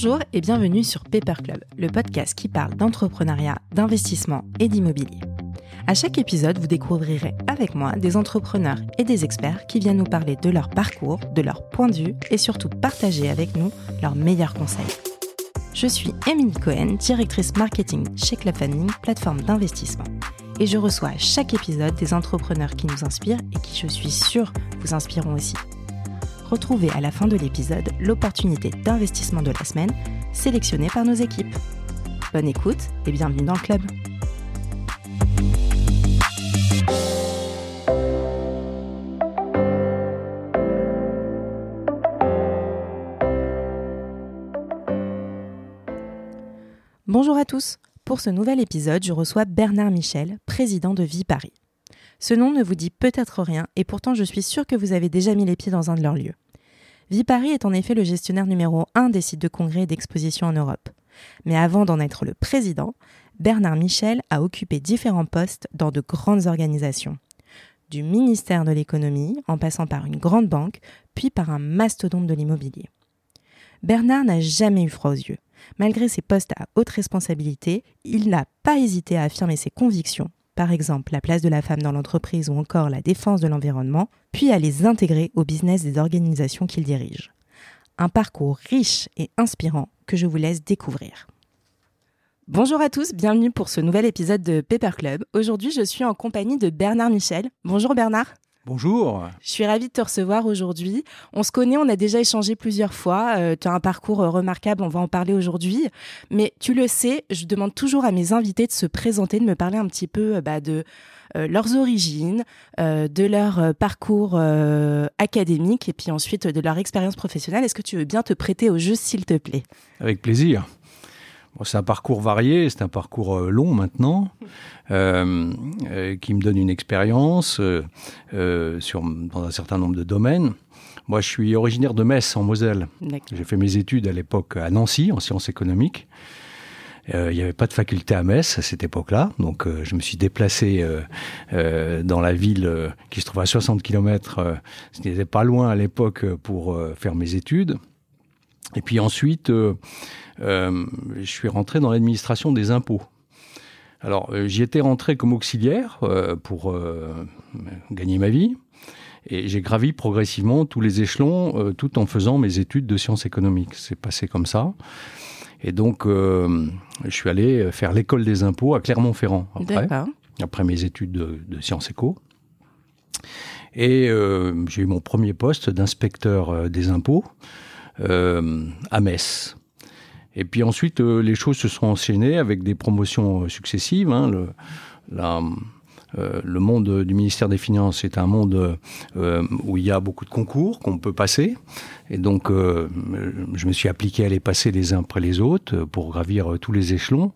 Bonjour et bienvenue sur Paper Club, le podcast qui parle d'entrepreneuriat, d'investissement et d'immobilier. À chaque épisode, vous découvrirez avec moi des entrepreneurs et des experts qui viennent nous parler de leur parcours, de leur point de vue et surtout partager avec nous leurs meilleurs conseils. Je suis Émilie Cohen, directrice marketing chez Club Funding, plateforme d'investissement. Et je reçois à chaque épisode des entrepreneurs qui nous inspirent et qui, je suis sûre, vous inspireront aussi. Retrouvez à la fin de l'épisode l'opportunité d'investissement de la semaine sélectionnée par nos équipes. Bonne écoute et bienvenue dans le club. Bonjour à tous. Pour ce nouvel épisode, je reçois Bernard Michel, président de Vie Paris. Ce nom ne vous dit peut-être rien et pourtant je suis sûre que vous avez déjà mis les pieds dans un de leurs lieux. Paris est en effet le gestionnaire numéro un des sites de congrès et d'exposition en Europe. Mais avant d'en être le président, Bernard Michel a occupé différents postes dans de grandes organisations. Du ministère de l'économie, en passant par une grande banque, puis par un mastodonte de l'immobilier. Bernard n'a jamais eu froid aux yeux. Malgré ses postes à haute responsabilité, il n'a pas hésité à affirmer ses convictions par exemple la place de la femme dans l'entreprise ou encore la défense de l'environnement, puis à les intégrer au business des organisations qu'il dirige. Un parcours riche et inspirant que je vous laisse découvrir. Bonjour à tous, bienvenue pour ce nouvel épisode de Paper Club. Aujourd'hui, je suis en compagnie de Bernard Michel. Bonjour Bernard. Bonjour. Je suis ravie de te recevoir aujourd'hui. On se connaît, on a déjà échangé plusieurs fois. Euh, tu as un parcours euh, remarquable, on va en parler aujourd'hui. Mais tu le sais, je demande toujours à mes invités de se présenter, de me parler un petit peu euh, bah, de leurs origines, de leur parcours académique et puis ensuite de leur expérience professionnelle. Est-ce que tu veux bien te prêter au jeu, s'il te plaît? Avec plaisir c'est un parcours varié, c'est un parcours euh, long maintenant, euh, euh, qui me donne une expérience sur, dans un certain nombre de domaines. Moi, je suis originaire de Metz, en Moselle. J'ai fait mes études à l'époque à Nancy, en sciences économiques. Il n'y avait pas de faculté à Metz à cette époque-là, donc je me suis déplacé dans la ville qui se trouve à 60 km, ce n'était pas loin à l'époque pour faire mes études. Et puis ensuite, euh, je suis rentré dans l'administration des impôts. Alors, euh, j'y étais rentré comme auxiliaire euh, pour gagner ma vie. Et j'ai gravi progressivement tous les échelons tout en faisant mes études de sciences économiques. C'est passé comme ça. Et donc, je suis allé faire l'école des impôts à Clermont-Ferrand après, après mes études de, de sciences éco. Et j'ai eu mon premier poste d'inspecteur des impôts à Metz. Et puis ensuite, euh, les choses se sont enchaînées avec des promotions euh, successives. Hein. Le, euh, le monde du ministère des Finances est un monde où il y a beaucoup de concours qu'on peut passer. Et donc, je me suis appliqué à les passer les uns après les autres pour gravir tous les échelons,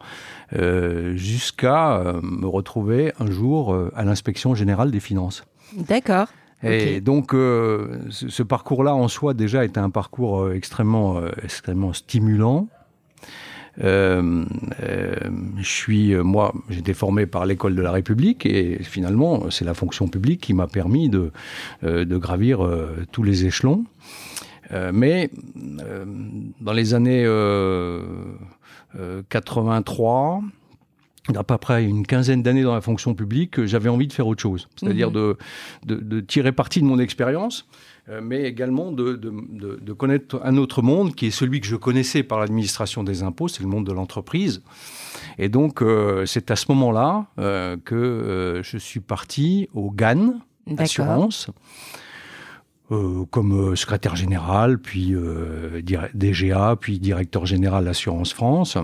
jusqu'à me retrouver un jour à l'inspection générale des finances. D'accord. Et donc, ce, parcours-là en soi déjà était un parcours extrêmement, extrêmement stimulant, euh, euh, je suis, euh, moi, j'étais formé par l'école de la République et finalement, c'est la fonction publique qui m'a permis de, de gravir tous les échelons. mais dans les années 83, à peu près une quinzaine d'années dans la fonction publique, j'avais envie de faire autre chose, c'est-à-dire mhm. de, de, de, tirer parti de mon expérience euh, mais également de, de, connaître un autre monde qui est celui que je connaissais par l'administration des impôts, c'est le monde de l'entreprise. Et donc, euh, c'est à ce moment-là euh, que je suis parti au GAN Assurance. comme secrétaire général, puis DGA, puis directeur général d'Assurance France.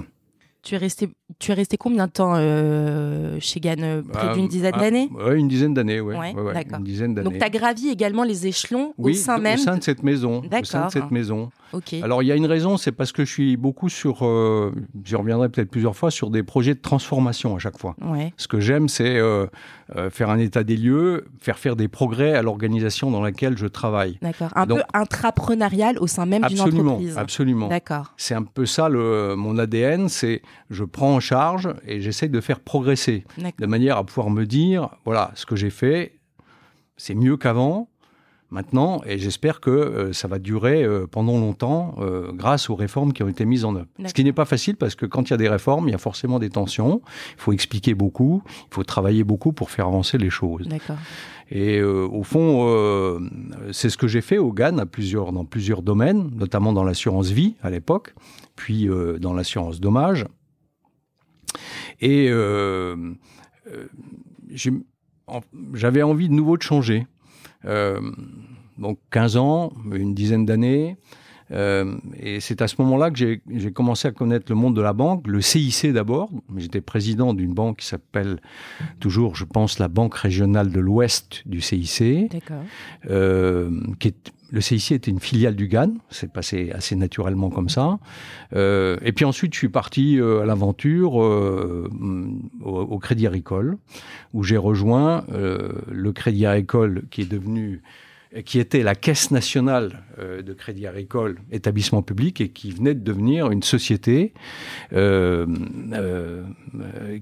Tu es resté, tu es resté combien de temps euh, chez Gann euh, Près d'une dizaine ah, d'années? Oui, une dizaine d'années, oui. Ouais, une dizaine d'années. Donc, tu as gravi également les échelons au sein même au sein de cette maison. Au sein de cette maison. Alors, il y a une raison, c'est parce que je suis beaucoup sur, euh, j'y reviendrai peut-être plusieurs fois, sur des projets de transformation à chaque fois. Ce que j'aime, c'est euh, euh, faire un état des lieux, faire faire des progrès à l'organisation dans laquelle je travaille. D'accord. Un peu intrapreneurial au sein même d'une entreprise. Absolument. D'accord. C'est un peu ça le, mon ADN, c'est je prends en charge et j'essaie de faire progresser de manière à pouvoir me dire, voilà, ce que j'ai fait, c'est mieux qu'avant maintenant, et j'espère que euh, ça va durer euh, pendant longtemps euh, grâce aux réformes qui ont été mises en œuvre. Ce qui n'est pas facile parce que quand il y a des réformes, il y a forcément des tensions. Il faut expliquer beaucoup, il faut travailler beaucoup pour faire avancer les choses. Et au fond, c'est ce que j'ai fait au GAN à plusieurs, dans plusieurs domaines, notamment dans l'assurance vie à l'époque, puis dans l'assurance dommage. Et j'avais envie de nouveau de changer. Euh, donc 15 ans, une dizaine d'années. Euh, et c'est à ce moment-là que j'ai commencé à connaître le monde de la banque, le CIC d'abord. J'étais président d'une banque qui s'appelle toujours, je pense, la Banque régionale de l'Ouest du CIC, euh, qui est le CIC était une filiale du GAN, c'est passé assez naturellement comme ça. Euh, et puis ensuite, je suis parti euh, à l'aventure euh, au, Crédit Agricole, où j'ai rejoint le Crédit Agricole qui est devenu qui était la Caisse nationale euh, de Crédit Agricole, établissement public, et qui venait de devenir une société euh, euh,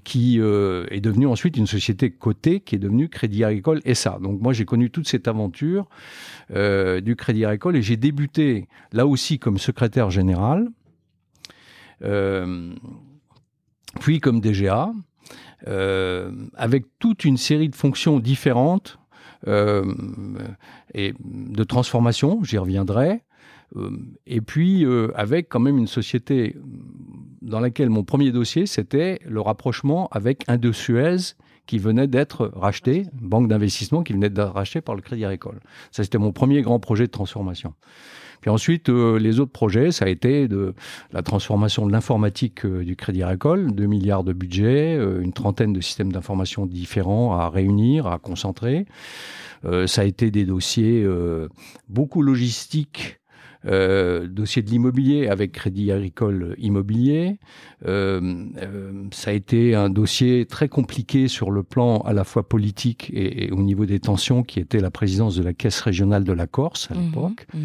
qui est devenue ensuite une société cotée, qui est devenue Crédit Agricole SA. Donc moi, j'ai connu toute cette aventure du Crédit Agricole et j'ai débuté là aussi comme secrétaire général, puis comme DGA, avec toute une série de fonctions différentes euh, et de transformation, j'y reviendrai. Euh, et puis euh, avec quand même une société dans laquelle mon premier dossier, c'était le rapprochement avec un de Suez qui venait d'être racheté, banque d'investissement qui venait d'être racheté par le Crédit Agricole. Ça, c'était mon premier grand projet de transformation. Puis ensuite, euh, les autres projets, ça a été de la transformation de l'informatique euh, du Crédit Agricole, 2 milliards de budget, euh, une trentaine de systèmes d'information différents à réunir, à concentrer. ça a été des dossiers beaucoup logistiques, euh, dossier de l'immobilier avec Crédit Agricole Immobilier. Euh, ça a été un dossier très compliqué sur le plan à la fois politique et, au niveau des tensions, qui était la présidence de la Caisse régionale de la Corse à mmh l'époque. Mmh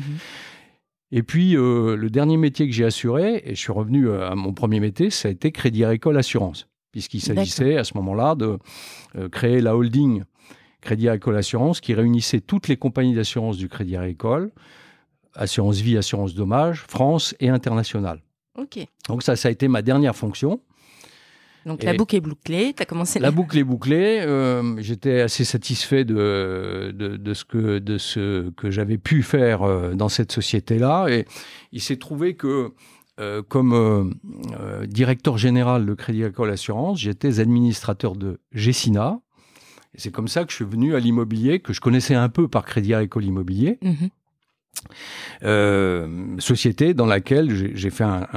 et puis, euh, le dernier métier que j'ai assuré, et je suis revenu euh, à mon premier métier, ça a été Crédit Agricole Assurance, puisqu'il s'agissait à ce moment-là de euh, créer la holding Crédit Agricole Assurance qui réunissait toutes les compagnies d'assurance du Crédit Agricole, assurance vie, assurance dommage, France et internationale. Donc ça, ça a été ma dernière fonction. Donc la boucle est bouclée, tu as commencé... La boucle est bouclée, euh, j'étais assez satisfait de, de, ce que, de ce que j'avais pu faire euh, dans cette société-là. Et il s'est trouvé que euh, comme directeur général de Crédit Agricole Assurance, j'étais administrateur de Gessina. C'est comme ça que je suis venu à l'immobilier, que je connaissais un peu par Crédit Agricole Immobilier. Mhm. Euh, société dans laquelle j'ai fait un,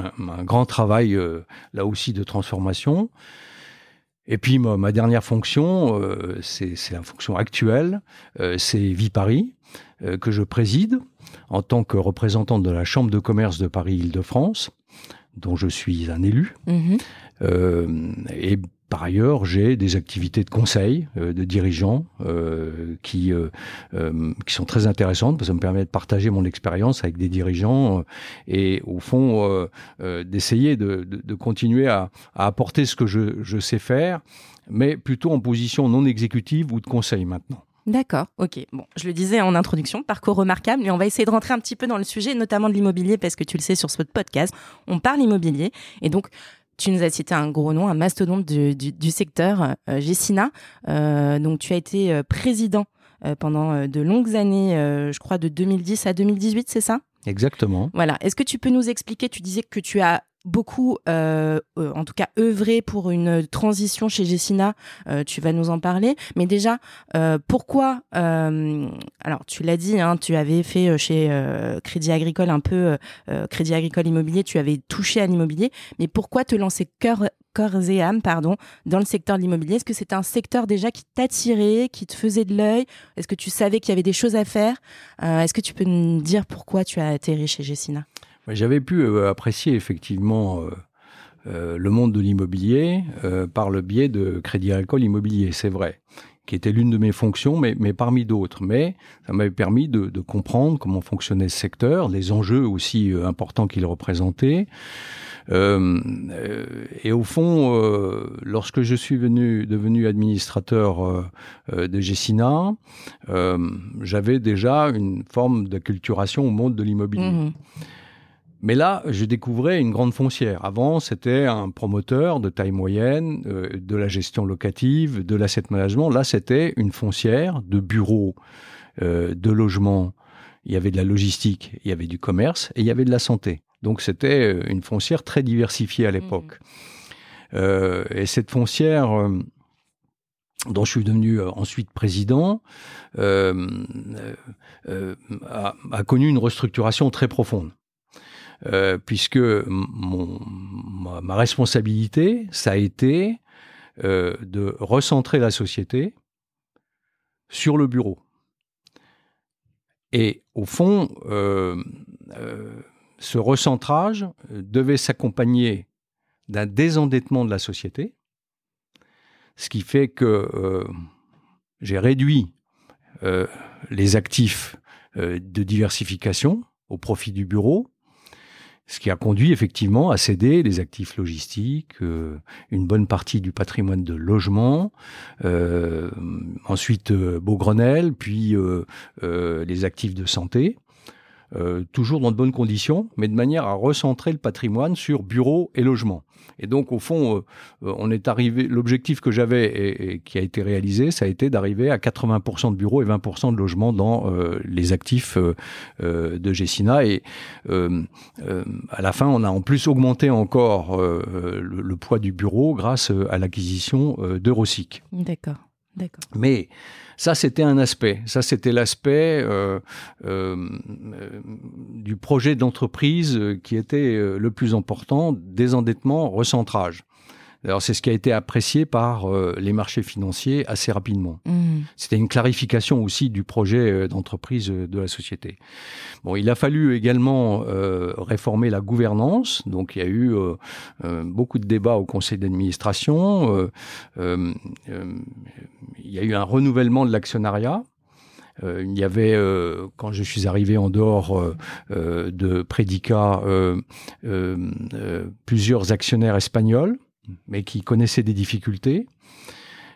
grand travail euh, là aussi de transformation. Et puis ma, dernière fonction, euh, c'est la fonction actuelle, c'est Vie Paris, que je préside en tant que représentant de la Chambre de commerce de Paris-Île-de-France, dont je suis un élu. Mmh et par ailleurs, j'ai des activités de conseil euh, de dirigeants euh, qui, euh, qui sont très intéressantes parce que ça me permet de partager mon expérience avec des dirigeants et au fond d'essayer de, de, continuer à, à, apporter ce que je, je sais faire, mais plutôt en position non exécutive ou de conseil maintenant. D'accord, ok. Bon, je le disais en introduction, parcours remarquable, mais on va essayer de rentrer un petit peu dans le sujet, notamment de l'immobilier, parce que tu le sais sur ce podcast, on parle immobilier. Et donc, tu nous as cité un gros nom, un mastodonte du, du, secteur, euh, Gessina. Euh, donc, tu as été euh, président euh, pendant de longues années, je crois de 2010 à 2018, c'est ça? Exactement. Voilà. Est-ce que tu peux nous expliquer? Tu disais que tu as beaucoup, euh, euh, en tout cas, œuvré pour une transition chez Gessina. Euh, tu vas nous en parler. Mais déjà, pourquoi Alors, tu l'as dit, hein, tu avais fait chez Crédit Agricole un peu Crédit Agricole Immobilier. Tu avais touché à l'immobilier. Mais pourquoi te lancer cœur corps et âme, pardon, dans le secteur de l'immobilier? Est-ce que c'était un secteur déjà qui t'attirait, qui te faisait de l'œil? Est-ce que tu savais qu'il y avait des choses à faire? Est-ce que tu peux nous dire pourquoi tu as atterri chez Gessina j'avais pu euh, apprécier effectivement euh, euh, le monde de l'immobilier par le biais de Crédit Agricole Immobilier, c'est vrai. qui était l'une de mes fonctions, mais, parmi d'autres. Mais ça m'avait permis de, comprendre comment fonctionnait ce secteur, les enjeux aussi importants qu'il représentait. Et au fond, lorsque je suis venu, devenu administrateur de Gessina, j'avais déjà une forme d'acculturation au monde de l'immobilier. Mmh. Mais là, je découvrais une grande foncière. Avant, c'était un promoteur de taille moyenne, euh, de la gestion locative, de l'asset management. Là, c'était une foncière de bureaux, euh, de logements. Il y avait de la logistique, il y avait du commerce et il y avait de la santé. Donc, c'était euh, une foncière très diversifiée à l'époque. Mmh. et cette foncière dont je suis devenu ensuite président, euh, a, a, connu une restructuration très profonde. Euh, puisque ma, responsabilité, ça a été euh, de recentrer la société sur le bureau. Et au fond, euh, ce recentrage devait s'accompagner d'un désendettement de la société, ce qui fait que j'ai réduit les actifs de diversification au profit du bureau, ce qui a conduit effectivement à céder les actifs logistiques, euh, une bonne partie du patrimoine de logement, euh, ensuite euh, Beaugrenelle, puis les actifs de santé. Toujours dans de bonnes conditions, mais de manière à recentrer le patrimoine sur bureaux et logements. Et donc, au fond, euh, on est arrivé. L'objectif que j'avais et, qui a été réalisé, ça a été d'arriver à 80% de bureaux et 20% de logements dans euh, les actifs euh, de Gessina. Et à la fin, on a en plus augmenté encore le, le, poids du bureau grâce à l'acquisition d'Eurosic. D'accord. D'accord. Mais ça, c'était un aspect. Ça, c'était l'aspect euh, euh, du projet d'entreprise qui était euh, le plus important, désendettement, recentrage. Alors c'est ce qui a été apprécié par euh, les marchés financiers assez rapidement. Mmh. C'était une clarification aussi du projet euh, d'entreprise euh, de la société. Bon, il a fallu également réformer la gouvernance. Donc il y a eu beaucoup de débats au conseil d'administration. Il y a eu un renouvellement de l'actionnariat. il y avait, quand je suis arrivé en dehors de Prédicat, plusieurs actionnaires espagnols mais qui connaissaient des difficultés.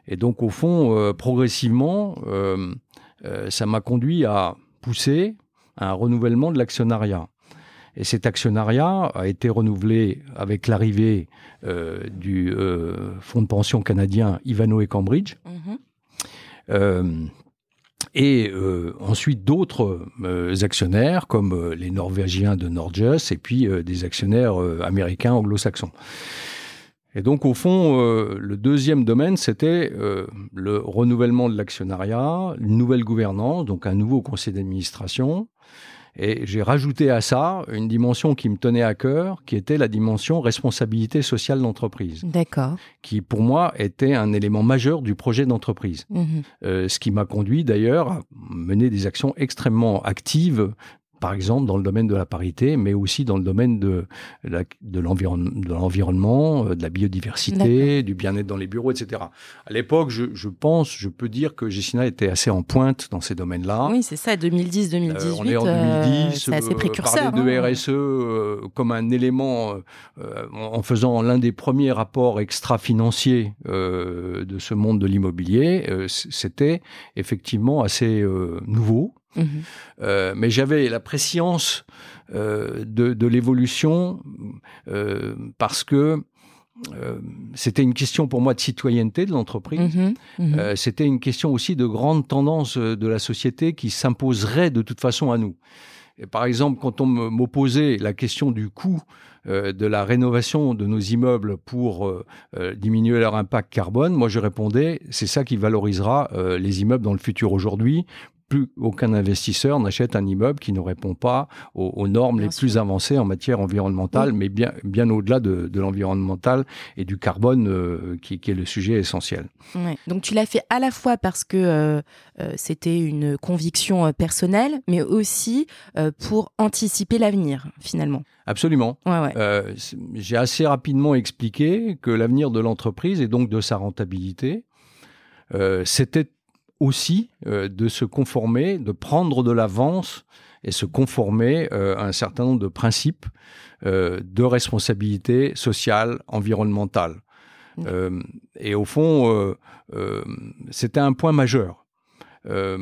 Et donc, au fond, euh, progressivement, euh, euh, ça m'a conduit à pousser un renouvellement de l'actionnariat. Et cet actionnariat a été renouvelé avec l'arrivée du fonds de pension canadien Ivano et Cambridge. Mm-hmm. Et ensuite d'autres actionnaires comme les Norvégiens de Norges et puis des actionnaires américains anglo-saxons. Et donc, au fond, euh, le deuxième domaine, c'était euh, le renouvellement de l'actionnariat, une nouvelle gouvernance, donc un nouveau conseil d'administration. Et j'ai rajouté à ça une dimension qui me tenait à cœur, qui était la dimension responsabilité sociale d'entreprise. D'accord. Qui, pour moi, était un élément majeur du projet d'entreprise. Mmh euh, ce qui m'a conduit d'ailleurs à mener des actions extrêmement actives par exemple dans le domaine de la parité, mais aussi dans le domaine de, de l'environnement, euh, de la biodiversité, du bien-être dans les bureaux, etc. À l'époque, je, je, pense, je peux dire que Gessina était assez en pointe dans ces domaines-là. Oui, c'est ça, 2010-2018. Euh, on est en 2010, euh, c'est assez précurseur. Parler de hein. RSE comme un élément, en faisant l'un des premiers rapports extra-financiers de ce monde de l'immobilier, c'était effectivement assez nouveau. Mhm. Euh, mais j'avais la préscience euh, de, l'évolution euh, parce que c'était une question pour moi de citoyenneté de l'entreprise. Mhm. Mhm. c'était une question aussi de grande tendance de la société qui s'imposerait de toute façon à nous. Et par exemple, quand on m'opposait la question du coût de la rénovation de nos immeubles pour diminuer leur impact carbone, moi je répondais, c'est ça qui valorisera les immeubles dans le futur. Aujourd'hui, plus aucun investisseur n'achète un immeuble qui ne répond pas aux, normes les plus avancées en matière environnementale, mais bien, bien au-delà de, l'environnemental et du carbone euh, qui, est le sujet essentiel. Donc tu l'as fait à la fois parce que euh, euh, c'était une conviction personnelle, mais aussi pour anticiper l'avenir finalement. Absolument. J'ai assez rapidement expliqué que l'avenir de l'entreprise et donc de sa rentabilité, c'était aussi de se conformer, de prendre de l'avance et se conformer à un certain nombre de principes de responsabilité sociale, environnementale. Mmh. et au fond, c'était un point majeur. Euh,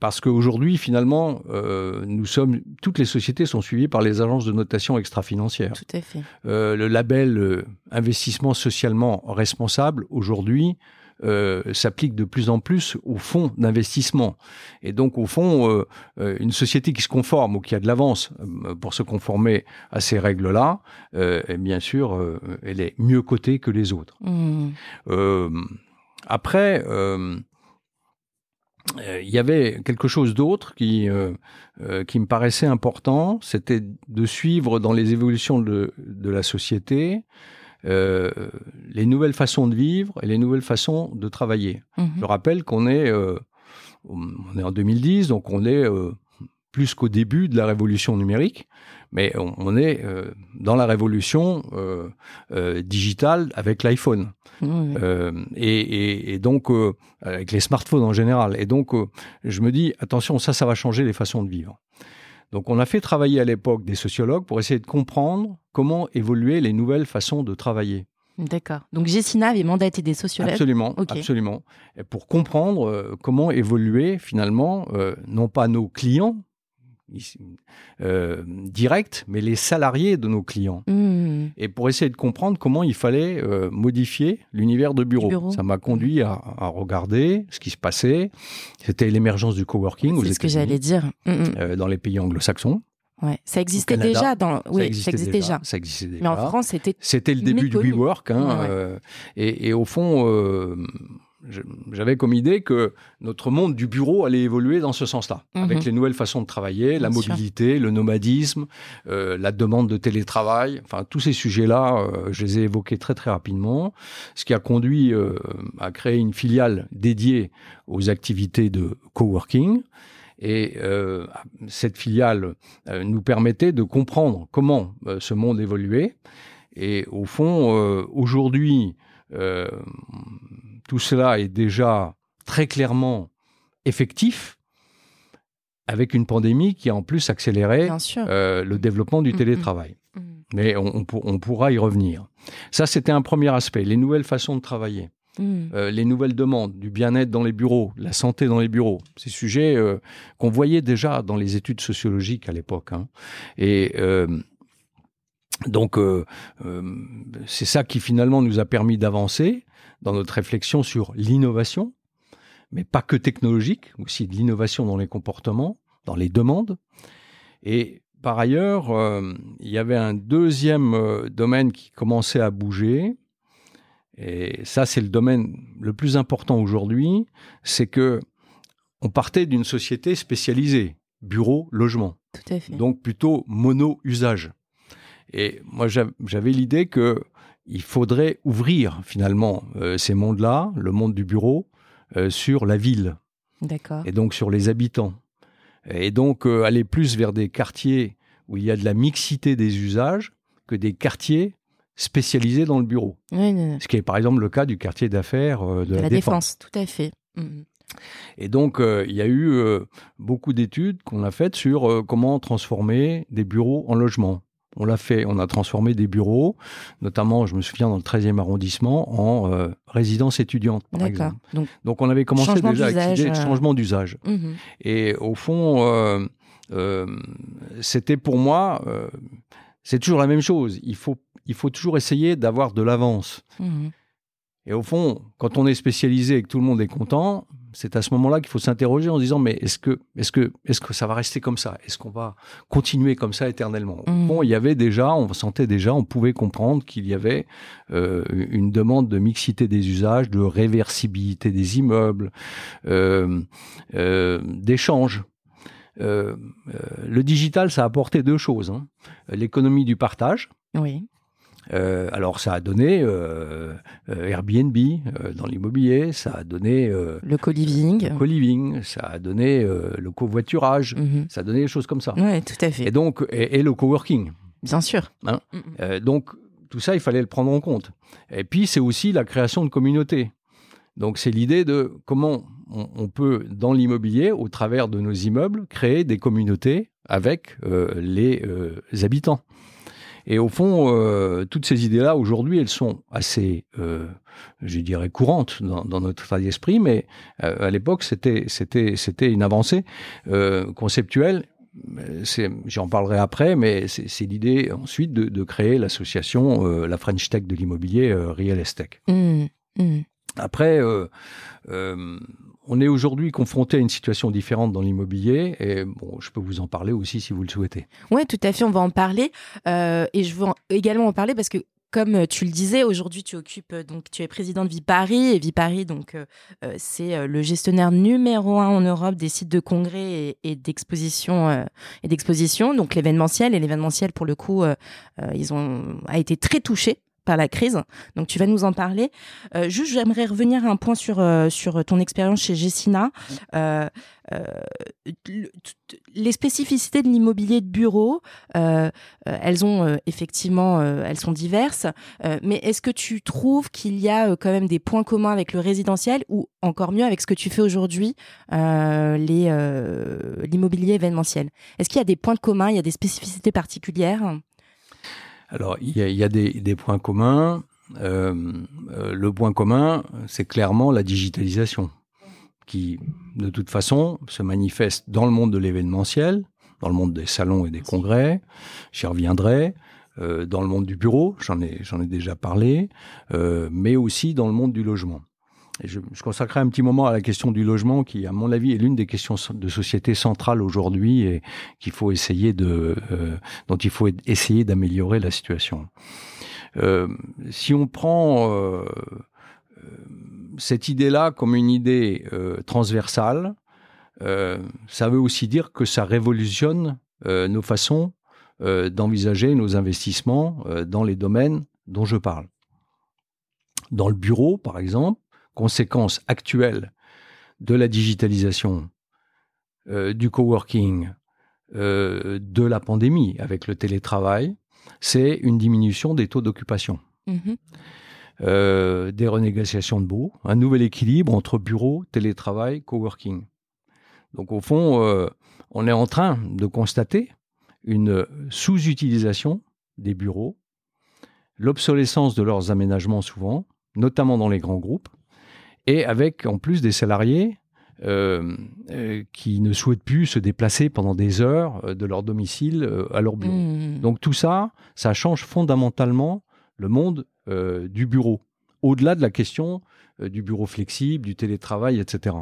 parce qu'aujourd'hui, finalement, euh, nous sommes, toutes les sociétés sont suivies par les agences de notation extra-financière. Tout à fait. Euh, le label investissement socialement responsable, aujourd'hui, s'applique de plus en plus aux fonds d'investissement. Et donc, au fond, une société qui se conforme ou qui a de l'avance pour se conformer à ces règles-là, bien sûr, elle est mieux cotée que les autres. Mmh. après, euh, il y avait quelque chose d'autre qui, euh, euh, qui me paraissait important, c'était de suivre dans les évolutions de, de la société les nouvelles façons de vivre et les nouvelles façons de travailler. Mhm. Je rappelle qu'on est, on est en 2010, donc on est plus qu'au début de la révolution numérique, mais on, est dans la révolution digitale avec l'iPhone. Euh, et, donc, euh, avec les smartphones en général. Et donc, euh, je me dis, attention, ça, ça va changer les façons de vivre. Donc, on a fait travailler à l'époque des sociologues pour essayer de comprendre comment évoluer les nouvelles façons de travailler. D'accord. Donc Gessina avait mandaté des sociologues. Absolument, absolument. pour comprendre comment évoluer finalement, non pas nos clients, euh, direct, mais les salariés de nos clients. Mmh. Et pour essayer de comprendre comment il fallait euh, modifier l'univers de bureau. Ça m'a conduit à, regarder ce qui se passait. C'était l'émergence du coworking. C'est ce que j'allais dire. Mmh, mmh. Euh, dans les pays anglo-saxons. Ouais, ça existait déjà dans. Oui, ça existait, déjà. Ça existait déjà. Mais en France, c'était. C'était le début du WeWork. Hein, et, et, au fond, j'avais comme idée que notre monde du bureau allait évoluer dans ce sens-là, mhm. avec les nouvelles façons de travailler, la mobilité, le nomadisme, euh, la demande de télétravail, enfin tous ces sujets-là, euh, je les ai évoqués très très rapidement, ce qui a conduit euh, à créer une filiale dédiée aux activités de coworking. Et cette filiale nous permettait de comprendre comment ce monde évoluait. Et au fond, aujourd'hui, tout cela est déjà très clairement effectif avec une pandémie qui a en plus accéléré euh, le développement du mm, mm. télétravail. Mm. Mais on, pourra y revenir. Ça, c'était un premier aspect, les nouvelles façons de travailler. Euh, les nouvelles demandes, du bien-être dans les bureaux, la santé dans les bureaux, ces sujets euh, qu'on voyait déjà dans les études sociologiques à l'époque. Hein. Et donc, c'est ça qui finalement nous a permis d'avancer dans notre réflexion sur l'innovation, mais pas que technologique, aussi de l'innovation dans les comportements, dans les demandes. Et par ailleurs, euh, il y avait un deuxième euh, domaine qui commençait à bouger, et ça c'est le domaine le plus important aujourd'hui, c'est que on partait d'une société spécialisée, bureau, logement. Tout à fait. Donc plutôt mono-usage. Et moi j'avais l'idée que il faudrait ouvrir finalement euh, ces mondes-là, le monde du bureau, euh, sur la ville. D'accord. Et donc sur les habitants. Et donc euh, aller plus vers des quartiers où il y a de la mixité des usages que des quartiers spécialisés dans le bureau. Ce qui est par exemple le cas du quartier d'affaires de, la, défense. Tout à fait. Mm. Et donc, il y a eu beaucoup d'études qu'on a faites sur comment transformer des bureaux en logements. On l'a fait, on a transformé des bureaux, notamment, je me souviens, dans le 13e arrondissement, en euh, résidence étudiante, par exemple. Donc, on avait commencé déjà avec l'idée de euh, changement d'usage. Mhm. Et au fond, euh, c'était pour moi, c'est toujours la même chose. Il faut, il faut toujours essayer d'avoir de l'avance. Mhm. Et au fond, quand on est spécialisé et que tout le monde est content, c'est à ce moment-là qu'il faut s'interroger en se disant mais est-ce que est-ce que est-ce que ça va rester comme ça? Est-ce qu'on va continuer comme ça éternellement? Mmh. Bon, il y avait déjà, on sentait déjà, on pouvait comprendre qu'il y avait euh, une demande de mixité des usages, de réversibilité des immeubles, euh, euh, d'échange. le digital, ça a apporté deux choses. Hein. L'économie du partage. Oui. Euh, alors ça a donné euh, euh, Airbnb dans l'immobilier, ça a donné le co-living, le co-living, ça a donné le covoiturage, mhm. ça a donné des choses comme ça. Oui, tout à fait. Et donc et, le coworking. Bien sûr. Hein. Mhm. donc tout ça, il fallait le prendre en compte. Et puis c'est aussi la création de communautés. Donc c'est l'idée de comment on, peut, dans l'immobilier, au travers de nos immeubles, créer des communautés avec les habitants. Et au fond, euh, toutes ces idées-là, aujourd'hui, elles sont assez, euh, je dirais, courantes dans, dans notre état d'esprit, mais euh, à l'époque, c'était, c'était, c'était une avancée conceptuelle. J'en parlerai après, mais c'est l'idée ensuite de, de créer l'association, la French Tech de l'immobilier, Real Estate. Mmh, mmh. Après, on est aujourd'hui confronté à une situation différente dans l'immobilier et bon, je peux vous en parler aussi si vous le souhaitez. Oui, tout à fait, on va en parler euh, et je veux également en parler parce que comme euh, tu le disais, aujourd'hui tu occupes euh, donc tu es président de Vipari et Vipari donc c'est le gestionnaire numéro un en Europe des sites de congrès et, d'exposition et donc l'événementiel et l'événementiel pour le coup ils ont a été très touché par la crise. Donc tu vas nous en parler. Euh, juste, j'aimerais revenir à un point sur euh, sur ton expérience chez Gessina. Euh, les spécificités de l'immobilier de bureau, elles ont effectivement, elles sont diverses. mais est-ce que tu trouves qu'il y a quand même des points communs avec le résidentiel ou encore mieux avec ce que tu fais aujourd'hui, l'immobilier événementiel? Est-ce qu'il y a des points communs, il y a des spécificités particulières? Alors, il y a, des, points communs. Euh, euh, le point commun, c'est clairement la digitalisation, qui, de toute façon, se manifeste dans le monde de l'événementiel, dans le monde des salons et des congrès, j'y reviendrai, euh, dans le monde du bureau, j'en ai, j'en ai déjà parlé, mais aussi dans le monde du logement je, je, consacrerai un petit moment à la question du logement, qui, à mon avis, est l'une des questions de société centrale aujourd'hui et qu'il faut essayer de, euh, dont il faut essayer d'améliorer la situation. Euh, si on prend euh, cette idée-là comme une idée euh, transversale, euh, ça veut aussi dire que ça révolutionne nos façons d'envisager nos investissements dans les domaines dont je parle. Dans le bureau, par exemple, conséquence actuelle de la digitalisation, euh, du coworking, euh, de la pandémie avec le télétravail, c'est une diminution des taux d'occupation. Mm-hmm. Euh, des renégociations de baux, un nouvel équilibre entre bureau, télétravail, coworking. Donc au fond, on est en train de constater une sous-utilisation des bureaux, l'obsolescence de leurs aménagements souvent, notamment dans les grands groupes, et avec en plus des salariés euh, euh, qui ne souhaitent plus se déplacer pendant des heures euh, de leur domicile à leur bureau. Mmh. Donc tout ça, ça change fondamentalement le monde du bureau, au-delà de la question du bureau flexible, du télétravail, etc.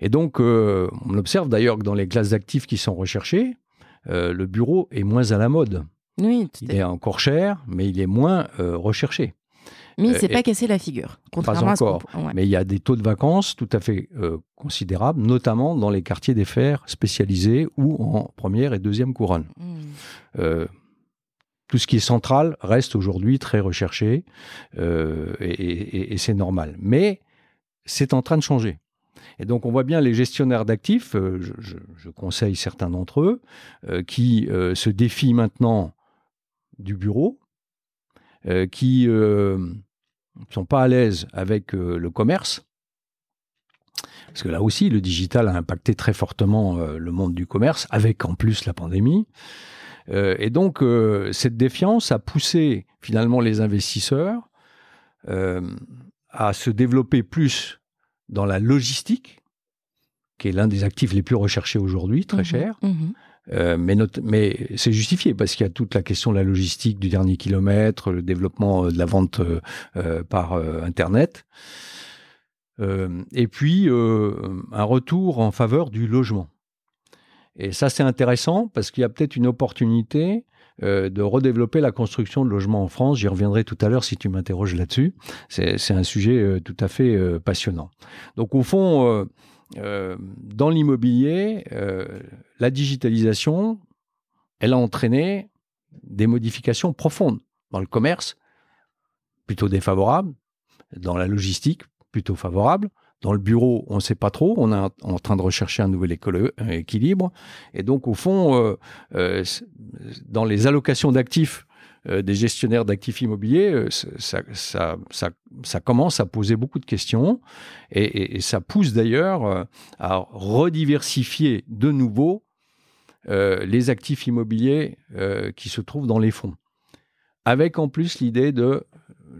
Et donc, on observe d'ailleurs que dans les classes d'actifs qui sont recherchées, le bureau est moins à la mode. Oui, il est encore cher, mais il est moins recherché. Mais il ne s'est pas cassé la figure, contrairement pas encore. À Mais il y a des taux de vacances tout à fait euh, considérables, notamment dans les quartiers des fers spécialisés ou en première et deuxième couronne. Hmm. Euh, tout ce qui est central reste aujourd'hui très recherché euh, et, c'est normal. Mais c'est en train de changer. Et donc on voit bien les gestionnaires d'actifs, je, je, conseille certains d'entre eux, qui se défient maintenant du bureau, qui ne sont pas à l'aise avec euh, le commerce, parce que là aussi, le digital a impacté très fortement euh, le monde du commerce, avec en plus la pandémie. Euh, et donc, cette défiance a poussé finalement les investisseurs à se développer plus dans la logistique, qui est l'un des actifs les plus recherchés aujourd'hui, très mmh cher, mmh euh, mais, c'est justifié parce qu'il y a toute la question de la logistique du dernier kilomètre, le développement euh, de la vente euh, par Internet. et puis, un retour en faveur du logement. Et ça, c'est intéressant parce qu'il y a peut-être une opportunité de redévelopper la construction de logements en France. J'y reviendrai tout à l'heure si tu m'interroges là-dessus. C'est un sujet tout à fait passionnant. Donc, au fond, euh, dans l'immobilier, euh, la digitalisation, elle a entraîné des modifications profondes dans le commerce, plutôt défavorables, dans la logistique, plutôt favorable. Dans le bureau, on ne sait pas trop, on est en train de rechercher un nouvel équilibre. Et donc, au fond, euh, dans les allocations d'actifs des gestionnaires d'actifs immobiliers, ça, ça, commence à poser beaucoup de questions et, ça pousse d'ailleurs à rediversifier de nouveau les actifs immobiliers qui se trouvent dans les fonds. Avec en plus l'idée de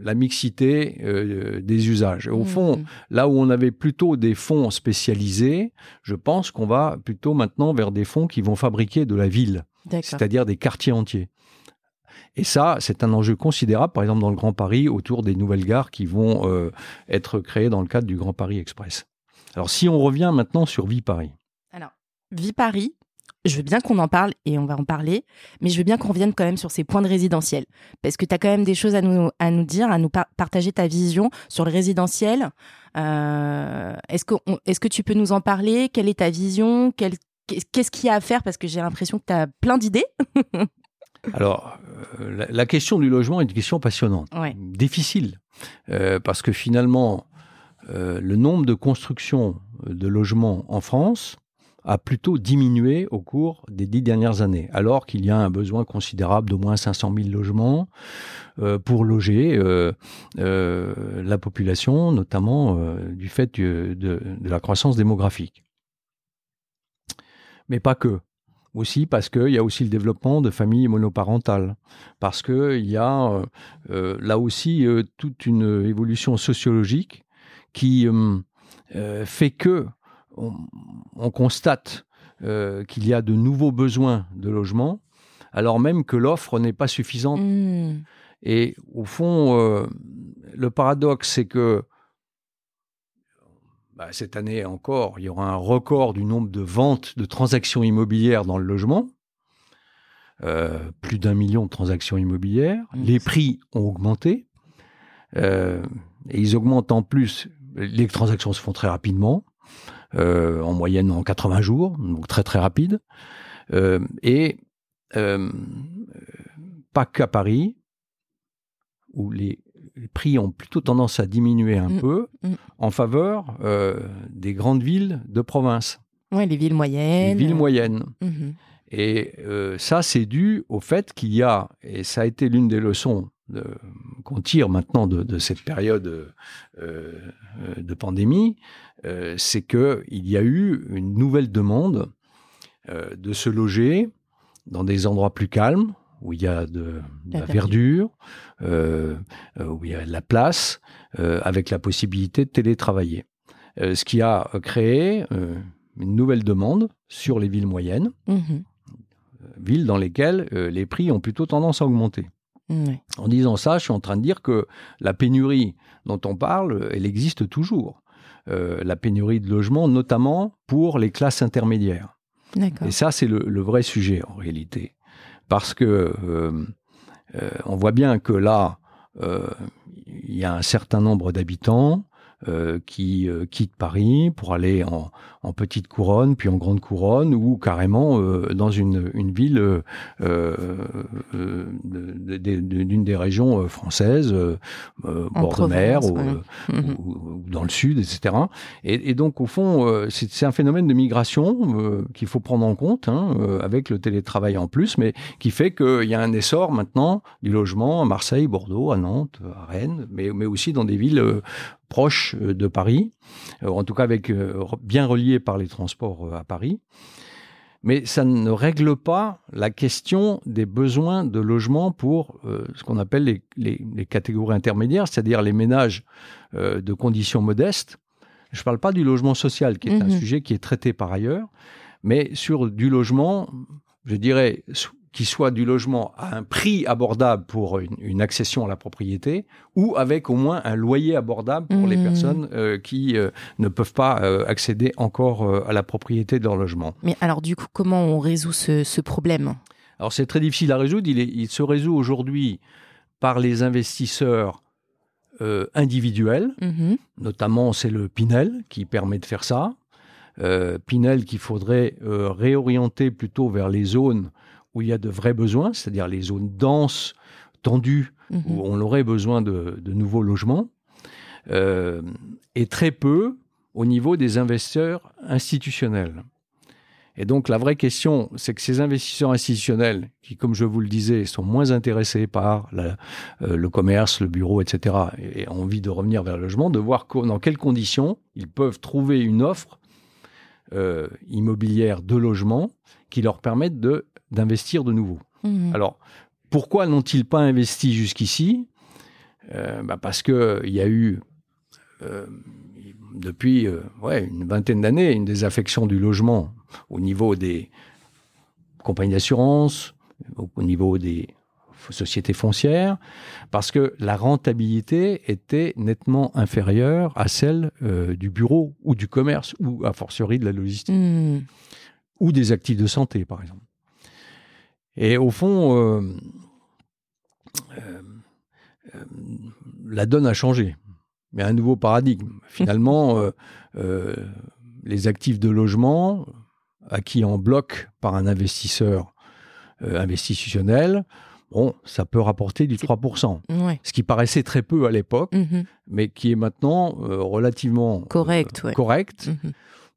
la mixité euh, des usages. Au fond, mmh. là où on avait plutôt des fonds spécialisés, je pense qu'on va plutôt maintenant vers des fonds qui vont fabriquer de la ville, c'est-à-dire des quartiers entiers. Et ça, c'est un enjeu considérable, par exemple dans le Grand Paris, autour des nouvelles gares qui vont euh, être créées dans le cadre du Grand Paris Express. Alors si on revient maintenant sur Vie Paris. Alors, Vie Paris, je veux bien qu'on en parle et on va en parler, mais je veux bien qu'on revienne quand même sur ces points de résidentiel. Parce que tu as quand même des choses à nous, à nous dire, à nous partager ta vision sur le résidentiel. Euh, est-ce, que est-ce que tu peux nous en parler? Quelle est ta vision? Qu'est-ce qu'il y a à faire? Parce que j'ai l'impression que tu as plein d'idées. Alors, euh, la, question du logement est une question passionnante, difficile, euh, parce que finalement, le nombre de constructions de logements en France, a plutôt diminué au cours des dix dernières années, alors qu'il y a un besoin considérable d'au moins 500 000 logements euh, pour loger euh, euh, la population, notamment du fait de, de, la croissance démographique. Mais pas que. Aussi parce qu'il y a aussi le développement de familles monoparentales, parce qu'il y a là aussi toute une évolution sociologique qui fait que on, constate euh, qu'il y a de nouveaux besoins de logement, alors même que l'offre n'est pas suffisante. Hmm. Et au fond, euh, le paradoxe, c'est que bah, cette année encore, il y aura un record du nombre de ventes de transactions immobilières dans le logement. Euh, plus d'un million de transactions immobilières. Hmm. Les prix ont augmenté. et ils augmentent en plus. Les transactions se font très rapidement. Euh, en moyenne en 80 jours, donc très très rapide. Euh, et euh, pas qu'à Paris, où les, prix ont plutôt tendance à diminuer un mm. peu mm. en faveur des grandes villes de province. Oui, les villes moyennes. Les villes moyennes. Mm-hmm. Et ça, c'est dû au fait qu'il y a, et ça a été l'une des leçons qu'on tire maintenant de, cette période de pandémie, euh, c'est qu'il y a eu une nouvelle demande euh, de se loger dans des endroits plus calmes, où il y a de, la, verdure, euh, où il y a de la place, avec la possibilité de télétravailler. ce qui a créé une nouvelle demande sur les villes moyennes, mmh villes dans lesquelles les prix ont plutôt tendance à augmenter. En disant ça, je suis en train de dire que la pénurie dont on parle, elle existe toujours. Euh, la pénurie de logements, notamment pour les classes intermédiaires. Et ça, c'est le, vrai sujet en réalité. Parce que euh, euh, on voit bien que là, il y a un certain nombre d'habitants euh, qui euh, quittent Paris pour aller en, en, petite couronne, puis en grande couronne, ou carrément euh, dans une, une ville d'une des régions françaises, bord de mer, mhm. ou, dans le sud, etc. Et, et donc, au fond, c'est un phénomène de migration qu'il faut prendre en compte, hein, avec le télétravail en plus, mais qui fait qu'il y a un essor maintenant du logement à Marseille, Bordeaux, à Nantes, à Rennes, mais, mais aussi dans des villes proche euh, de Paris, euh, en tout cas avec euh, bien relié par les transports à Paris. Mais ça ne règle pas la question des besoins de logement pour ce qu'on appelle les, catégories intermédiaires, c'est-à-dire les ménages de conditions modestes. Je ne parle pas du logement social, qui est un mhm. sujet qui est traité par ailleurs, mais sur du logement, je dirais, qui soit du logement à un prix abordable pour une, accession à la propriété ou avec au moins un loyer abordable pour les mmh. personnes euh, qui euh, ne peuvent pas euh, accéder encore à la propriété de leur logement. Mais alors du coup, comment on résout ce, problème? Alors c'est très difficile à résoudre. Il, il se résout aujourd'hui par les investisseurs individuels, mmh. notamment c'est le Pinel qui permet de faire ça. Pinel qu'il faudrait réorienter plutôt vers les zones où il y a de vrais besoins, c'est-à-dire les zones denses, tendues, où mhm. on aurait besoin de, nouveaux logements, euh, et très peu au niveau des investisseurs institutionnels. Et donc la vraie question, c'est que ces investisseurs institutionnels, qui, comme je vous le disais, sont moins intéressés par la, euh, le commerce, le bureau, etc., et ont envie de revenir vers le logement, de voir dans quelles conditions ils peuvent trouver une offre euh, immobilière de logement qui leur permette de, d'investir de nouveau. Mhm. Alors, pourquoi n'ont-ils pas investi jusqu'ici? Euh, bah Parce qu'il y a eu, euh, depuis euh, ouais, une vingtaine d'années, une désaffection du logement au niveau des compagnies d'assurance, au au niveau des sociétés foncières, parce que la rentabilité était nettement inférieure à celle du bureau ou du commerce, ou a fortiori de la logistique Mhm. ou des actifs de santé, par exemple. Et au fond, euh, euh, euh, la donne a changé. Mais un nouveau paradigme. Finalement, les actifs de logement acquis en bloc par un investisseur euh, institutionnel, bon, ça peut rapporter du C'est- 3%. Ouais. Ce qui paraissait très peu à l'époque, Mhm. mais qui est maintenant euh, relativement Correct, euh, ouais. correct Mhm.